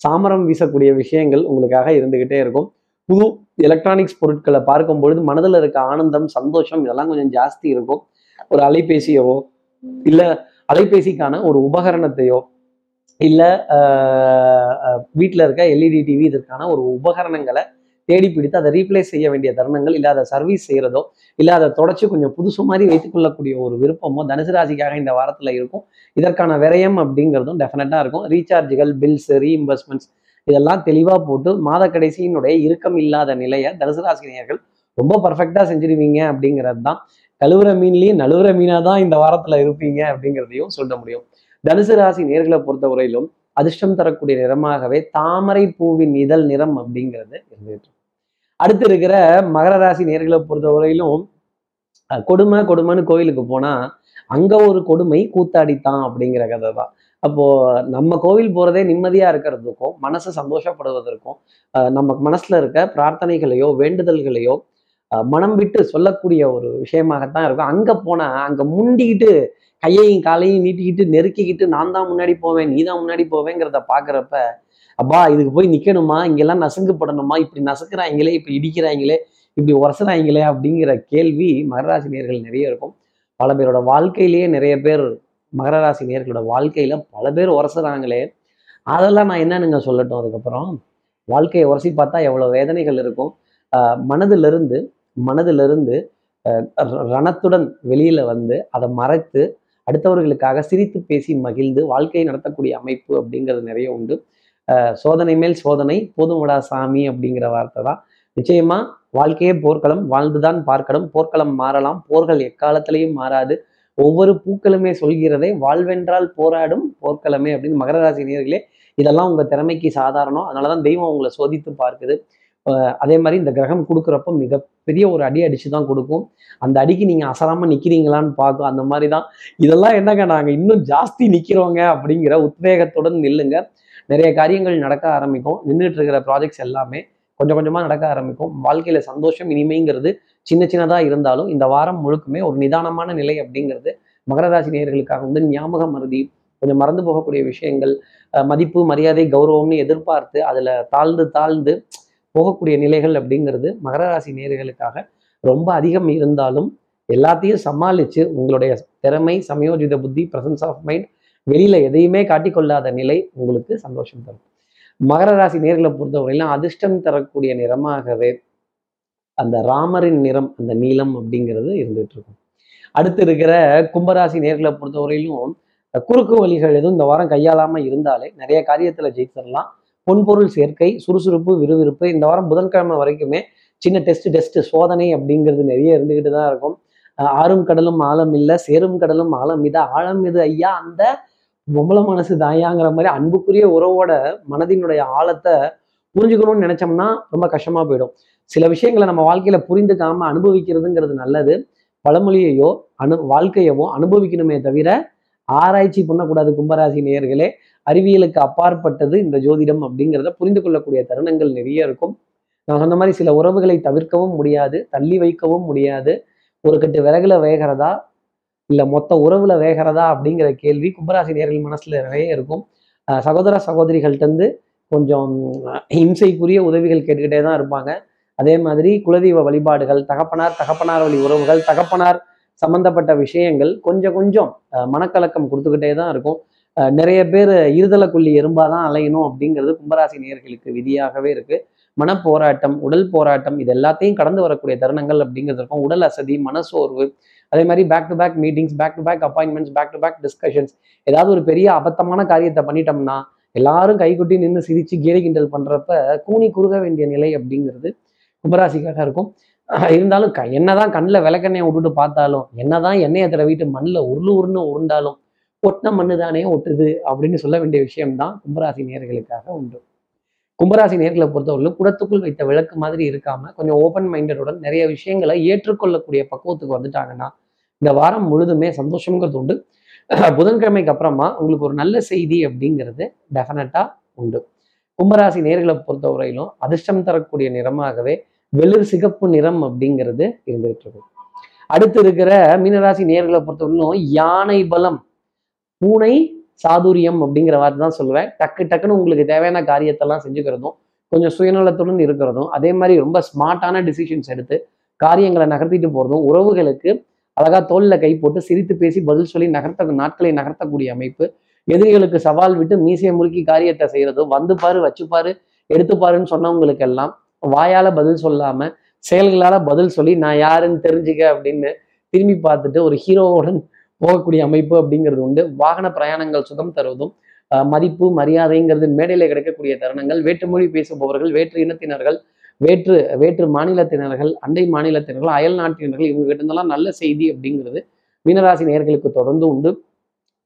சாமரம் வீசக்கூடிய விஷயங்கள் உங்களுக்காக இருந்துகிட்டே இருக்கும். புது எலக்ட்ரானிக்ஸ் பொருட்களை பார்க்கும் பொழுது மனதில் இருக்க ஆனந்தம் சந்தோஷம் இதெல்லாம் கொஞ்சம் ஜாஸ்தி இருக்கும். ஒரு அலைபேசியவோ இல்லை அலைபேசிக்கான ஒரு உபகரணத்தையோ இல்லை வீட்டில் இருக்க எல்இடி டிவி இதற்கான ஒரு உபகரணங்களை தேடி பிடித்து அதை ரீப்ளேஸ் செய்ய வேண்டிய தருணங்கள் இல்லை அதை சர்வீஸ் செய்யறதோ இல்லை அதை தொடச்சி கொஞ்சம் புதுசு மாதிரி வைத்துக்கொள்ளக்கூடிய ஒரு விருப்பமோ தனுசு ராசிக்காக இந்த வாரத்தில் இருக்கும். இதற்கான விரயம் அப்படிங்கிறதும் டெஃபினட்டாக இருக்கும். ரீசார்ஜுகள் பில்ஸ் ரீஇம்பர்ஸ்மெண்ட்ஸ் இதெல்லாம் தெளிவாக போட்டு மாத கடைசியினுடைய இறுக்கம் இல்லாத நிலையை தனுசு ராசினியர்கள் ரொம்ப பர்ஃபெக்டாக செஞ்சிருவீங்க அப்படிங்கிறது தான். கழுவுற மீன்லேயும் நழுவுற மீனாக தான் இந்த வாரத்தில் இருப்பீங்க அப்படிங்கிறதையும் சொல்ல முடியும். தனுசு ராசி நேர்களை பொறுத்தவரையிலும் அதிர்ஷ்டம் தரக்கூடிய நிறமாகவே தாமரை பூவின் இதழ் நிறம் அப்படிங்கிறது இருந்துட்டு அடுத்து இருக்கிற மகர ராசி நேர்களை பொறுத்தவரையிலும் அஹ், கொடுமை கொடுமைன்னு கோயிலுக்கு போனா அங்க ஒரு கொடுமை கூத்தாடித்தான் அப்படிங்கிற கதை தான் அப்போ நம்ம கோவில் போறதே நிம்மதியா இருக்கிறதுக்கும் மனசு சந்தோஷப்படுவதற்கும் அஹ், நம்ம மனசுல இருக்க பிரார்த்தனைகளையோ வேண்டுதல்களையோ அஹ், மனம் விட்டு சொல்லக்கூடிய ஒரு விஷயமாகத்தான் இருக்கும். அங்க போனா அங்க முண்டிக்கிட்டு கையையும் காலையும் நீட்டிக்கிட்டு நெருக்கிக்கிட்டு நான் தான் முன்னாடி போவேன் நீ தான் முன்னாடி போவேங்கிறத பாக்குறப்ப அப்பா இதுக்கு போய் நிற்கணுமா இங்கெல்லாம் நசுங்கப்படணுமா இப்படி நசுக்கிறாங்களே இப்படி இடிக்கிறாங்களே இப்படி உரசுறாங்களே அப்படிங்கிற கேள்வி மகராசி நேர்கள் நிறைய இருக்கும். பல பேரோட வாழ்க்கையிலேயே நிறைய பேர் மகர ராசி நேர்களோட வாழ்க்கையில பல பேர் உரசுறாங்களே. அதெல்லாம் நான் என்னன்னுங்க சொல்லட்டும் அதுக்கப்புறம். வாழ்க்கையை உரசி பார்த்தா எவ்வளோ வேதனைகள் இருக்கும். மனதிலிருந்து மனதிலிருந்து ர- ரணத்துடன் வெளியில வந்து அதை மறைத்து அடுத்தவர்களுக்காக சிரித்து பேசி மகிழ்ந்து வாழ்க்கையை நடத்தக்கூடிய அமைப்பு அப்படிங்கிறது நிறைய உண்டு. சோதனை மேல் சோதனை போதுமடா சாமி அப்படிங்கிற வார்த்தை தான். நிச்சயமா வாழ்க்கையே போர்க்களம் வாழ்ந்துதான் பார்க்கணும். போர்க்களம் மாறலாம் போர்கள் எக்காலத்திலையும் மாறாது. ஒவ்வொரு பூக்களுமே சொல்கிறதே வாழ்வென்றால் போராடும் போர்க்களமே அப்படின்னு மகர ராசி நேர்களே இதெல்லாம் உங்க திறமைக்கு சாதாரணம். அதனாலதான் தெய்வம் உங்களை சோதித்து பார்க்குது. ஆஹ் அதே மாதிரி இந்த கிரகம் கொடுக்குறப்ப மிகப்பெரிய ஒரு அடி அடிச்சு தான் கொடுக்கும். அந்த அடிக்கு நீங்க அசராம நிக்கிறீங்களான்னு பார்க்கும். அந்த மாதிரி தான். இதெல்லாம் என்னங்க நாங்க இன்னும் ஜாஸ்தி நிக்கிறோங்க அப்படிங்கிற உத்வேகத்துடன் நில்லுங்க. நிறைய காரியங்கள் நடக்க ஆரம்பிக்கும். நின்றுட்டு இருக்கிற ப்ராஜெக்ட்ஸ் எல்லாமே கொஞ்சம் கொஞ்சமாக நடக்க ஆரம்பிக்கும். வாழ்க்கையில் சந்தோஷம் இனிமைங்கிறது சின்ன சின்னதாக இருந்தாலும் இந்த வாரம் முழுக்குமே ஒரு நிதானமான நிலை அப்படிங்கிறது மகர ராசி நேயர்களுக்காக வந்து ஞாபக மருதி கொஞ்சம் மறந்து போகக்கூடிய விஷயங்கள் மதிப்பு மரியாதை கௌரவம்னு எதிர்பார்த்து அதில் தாழ்ந்து தாழ்ந்து போகக்கூடிய நிலைகள் அப்படிங்கிறது மகர ராசி நேர்களுக்காக ரொம்ப அதிகம் இருந்தாலும் எல்லாத்தையும் சமாளித்து உங்களுடைய திறமை சமயோஜித புத்தி ப்ரசன்ஸ் ஆஃப் மைண்ட் வெளியில எதையுமே காட்டிக்கொள்ளாத நிலை உங்களுக்கு சந்தோஷம் தரும். மகர ராசி நேர்களை பொறுத்தவரையிலும் அதிர்ஷ்டம் தரக்கூடிய நிறமாகவே அந்த ராமரின் நிறம் அந்த நீளம் அப்படிங்கிறது இருந்துட்டு இருக்கும். அடுத்து இருக்கிற கும்பராசி நேர்களை பொறுத்தவரையிலும் குறுக்கு வழிகள் எதுவும் இந்த வாரம் கையாளாம இருந்தாலே நிறைய காரியத்துல ஜெயிச்சிடலாம். பொன்பொருள் சேர்க்கை சுறுசுறுப்பு விறுவிறுப்பு இந்த வாரம் புதன்கிழமை வரைக்குமே சின்ன டெஸ்ட் டெஸ்ட் சோதனை அப்படிங்கிறது நிறைய இருந்துக்கிட்டு தான் இருக்கும் ஆறும் கடலும் ஆழம் இல்லை சேரும் கடலும் ஆழம் இது ஆழம் இது ஐயா? அந்த பொம்பளை மனசு தாயாங்கிற மாதிரி அன்புக்குரிய உறவோட மனதினுடைய ஆழத்தை புரிஞ்சுக்கணும்னு நினைச்சோம்னா ரொம்ப கஷ்டமா போயிடும். சில விஷயங்களை நம்ம வாழ்க்கையில புரிந்துக்காம அனுபவிக்கிறதுங்கிறது நல்லது. பழமொழியையோ அனு வாழ்க்கையவோ அனுபவிக்கணுமே தவிர ஆராய்ச்சி பண்ணக்கூடாது கும்பராசி நேயர்களே. அறிவியலுக்கு அப்பாற்பட்டது இந்த ஜோதிடம் அப்படிங்கிறத புரிந்து கொள்ளக்கூடிய தருணங்கள் நிறைய இருக்கும். நான் சொன்ன மாதிரி சில உறவுகளை தவிர்க்கவும் முடியாது தள்ளி வைக்கவும் முடியாது. ஒரு கட்டு விறகுல வேகிறதா இல்லை மொத்த உறவுல வேகிறதா அப்படிங்கிற கேள்வி கும்பராசி நேரில் மனசுல நிறைய இருக்கும். அஹ் சகோதர இருந்து கொஞ்சம் இம்சைக்குரிய உதவிகள் கேட்டுக்கிட்டே தான் இருப்பாங்க. அதே மாதிரி குலதெய்வ வழிபாடுகள் தகப்பனார் தகப்பனார் வழி உறவுகள் தகப்பனார் சம்பந்தப்பட்ட விஷயங்கள் கொஞ்சம் கொஞ்சம் அஹ் மனக்கலக்கம் கொடுத்துக்கிட்டே தான் இருக்கும். அஹ் நிறைய பேர் இருதலைக்குள்ளி எறும்பாதான் அலையணும் அப்படிங்கிறது கும்பராசி நேர்களுக்கு விதியாகவே இருக்கு. மனப்போராட்டம் உடல் போராட்டம் இது எல்லாத்தையும் கடந்து வரக்கூடிய தருணங்கள் அப்படிங்கிறது இருக்கும். உடல் அசதி மனசோர்வு அதே மாதிரி back to back meetings back to back appointments back to back discussions ஏதாவது ஒரு பெரிய அபத்தமான காரியத்தை பண்ணிட்டோம்னா எல்லாரும் கைக்குட்டி நின்று சிரிச்சு கேலி கிண்டல் பண்றப்ப கூனி குறுக வேண்டிய நிலை அப்படிங்கிறது கும்பராசிக்காக இருக்கும். இருந்தாலும் க என்னதான் கண்ணில் விளக்கெண்ணையை விட்டுட்டு பார்த்தாலும் என்னதான் எண்ணெயை தடவிட்டு மண்ணில் உருளு உருன்னு உருண்டாலும் ஒட்டின மண்ணு தானே ஒட்டுது அப்படின்னு சொல்ல வேண்டிய விஷயம்தான் கும்பராசி நேர்களுக்காக உண்டு. கும்பராசி நேர்களை பொறுத்தவரையிலும் குடத்துக்குள் வைத்த விளக்கு மாதிரி இருக்காம கொஞ்சம் ஓப்பன் மைண்டடுடன் நிறைய விஷயங்களை ஏற்றுக்கொள்ளக்கூடிய பக்குவத்துக்கு வந்துட்டாங்கன்னா இந்த வாரம் முழுதுமே சந்தோஷங்கிறது உண்டு. புதன்கிழமைக்கு அப்புறமா உங்களுக்கு ஒரு நல்ல செய்தி அப்படிங்கிறது டெஃபினட்டா உண்டு. கும்பராசி நேர்களை பொறுத்தவரையிலும் அதிர்ஷ்டம் தரக்கூடிய நிறமாகவே வெளிர் சிகப்பு நிறம் அப்படிங்கிறது இருந்துகிட்டு இருக்கும் அடுத்து இருக்கிற மீனராசி நேர்களை பொறுத்தவரையிலும் யானை பலம் பூனை சாதுரியம் அப்படிங்கிற வார்த்தை தான் சொல்லுவேன். டக்கு டக்குன்னு உங்களுக்கு தேவையான காரியத்தெல்லாம் செஞ்சுக்கிறதும் கொஞ்சம் சுயநலத்துடன் இருக்கிறதும் அதே மாதிரி ரொம்ப ஸ்மார்ட்டான டிசிஷன்ஸ் எடுத்து காரியங்களை நகர்த்திட்டு போகிறதும் உறவுகளுக்கு அழகா தோல்ல கை போட்டு சிரித்து பேசி பதில் சொல்லி நகர்த்த நாட்களை நகர்த்தக்கூடிய அமைப்பு. எதிரிகளுக்கு சவால் விட்டு மீசையை முறுக்கி காரியத்தை செய்கிறதோ வந்து பாரு வச்சுப்பாரு எடுத்துப்பாருன்னு சொன்னவங்களுக்கு எல்லாம் வாயால பதில் சொல்லாம செயல்களால பதில் சொல்லி நான் யாருன்னு தெரிஞ்சுக்க அப்படின்னு திரும்பி பார்த்துட்டு ஒரு ஹீரோவுடன் போகக்கூடிய அமைப்பு அப்படிங்கிறது உண்டு. வாகன பிரயாணங்கள் சுகம் தருவதும் மதிப்பு மரியாதைங்கிறது மேடையில் கிடைக்கக்கூடிய தருணங்கள். வேற்றுமொழி பேசுபவர்கள் வேற்று இனத்தினர்கள் வேற்று வேற்று மாநிலத்தினர்கள் அண்டை மாநிலத்தினர்கள் அயல் நாட்டினர்கள் இவங்க இருந்தெல்லாம் நல்ல செய்தி அப்படிங்கிறது மீனராசி நேர்களுக்கு தொடர்ந்து உண்டு.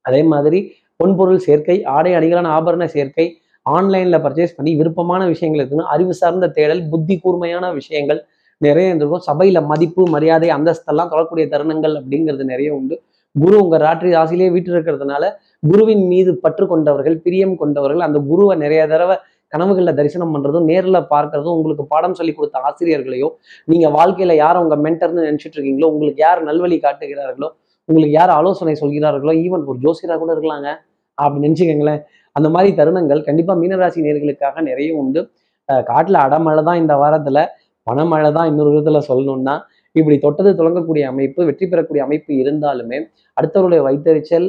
அதே மாதிரி பொன்பொருள் சேர்க்கை ஆடை அணிகளான ஆபரண சேர்க்கை ஆன்லைன்ல பர்ச்சேஸ் பண்ணி விருப்பமான விஷயங்கள் இருக்குன்னு அறிவு சார்ந்த தேடல் புத்தி கூர்மையான விஷயங்கள் நிறைய இருந்திருக்கும். சபையில் மதிப்பு மரியாதை அந்தஸ்தெல்லாம் தொடரக்கூடிய தருணங்கள் அப்படிங்கிறது நிறைய உண்டு. குரு உங்கள் ராத்திரி ராசிலேயே வீட்டில் இருக்கிறதுனால குருவின் மீது பற்று கொண்டவர்கள் பிரியம் கொண்டவர்கள் அந்த குருவை நிறைய தடவை கனவுகளில் தரிசனம் பண்ணுறதும் நேரில் பார்க்கறதும் உங்களுக்கு பாடம் சொல்லி கொடுத்த ஆசிரியர்களையோ நீங்கள் வாழ்க்கையில் யார் உங்கள் மென்டர்னு நினச்சிட்டு இருக்கீங்களோ உங்களுக்கு யார் நல்வழி காட்டுகிறார்களோ உங்களுக்கு யார் ஆலோசனை சொல்கிறார்களோ ஈவன் ஒரு ஜோசியராக கூட இருக்கலாங்க. அப்படின்னு நினச்சிக்கோங்களேன். அந்த மாதிரி தருணங்கள் கண்டிப்பாக மீனராசி நேர்களுக்காக நிறைய உண்டு. காட்டில் அடமழை தான் இந்த வாரத்தில் பணமழை தான் இன்னொரு விதத்தில் சொல்லணும்னா இப்படி தொட்டது தொடங்கக்கூடிய அமைப்பு வெற்றி பெறக்கூடிய அமைப்பு இருந்தாலுமே அடுத்தவருடைய வைத்தறிச்சல்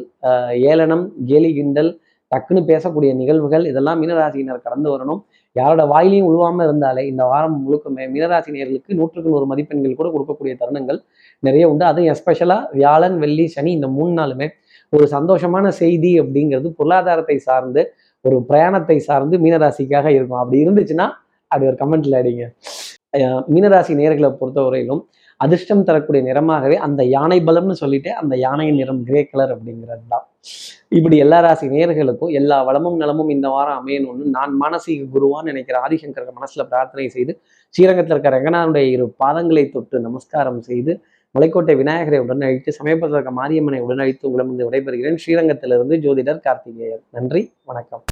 ஏளனம் கேலி கிண்டல் டக்குன்னு பேசக்கூடிய நிகழ்வுகள் இதெல்லாம் மீனராசியினர் கடந்து வரணும். யாரோட வாயிலையும் உழுவாமல் இருந்தாலே இந்த வாரம் முழுக்குமே மீனராசினியர்களுக்கு நூற்றுக்கு நூறு மதிப்பெண்கள் கூட கொடுக்கக்கூடிய தருணங்கள் நிறைய உண்டு. அதுவும் எஸ்பெஷலாக வியாழன் வெள்ளி சனி இந்த மூணு நாளுமே ஒரு சந்தோஷமான செய்தி அப்படிங்கிறது பொருளாதாரத்தை சார்ந்து ஒரு பிரயாணத்தை சார்ந்து மீனராசிக்காக இருக்கும். அப்படி இருந்துச்சுன்னா அப்படி ஒரு கமெண்ட்ல அடிங்க. மீனராசி நேர்களை பொறுத்தவரையிலும் அதிர்ஷ்டம் தரக்கூடிய நிறமாகவே அந்த யானை பலம்னு சொல்லிட்டு அந்த யானையின் நிறம் கிரே கலர் அப்படிங்கிறது தான் இப்படி எல்லா ராசி நேர்களுக்கும் எல்லா வளமும் நலமும் இந்த வாரம் அமையணும்னு நான் மானசீக குருவான்னு நினைக்கிற ஆதிசங்கர் மனசுல பிரார்த்தனை செய்து ஸ்ரீரங்கத்தில் இருக்கிற ரங்கநாதனுடைய இரு பாதங்களை தொட்டு நமஸ்காரம் செய்து மலைக்கோட்டை விநாயகரை உடனழித்து சமயபுரத்தில் இருக்க மாரியம்மனை உடனழித்து உங்களிடம் விடைபெறுகிறேன். ஸ்ரீரங்கத்திலிருந்து ஜோதிடர் கார்த்திகேயன். நன்றி வணக்கம்.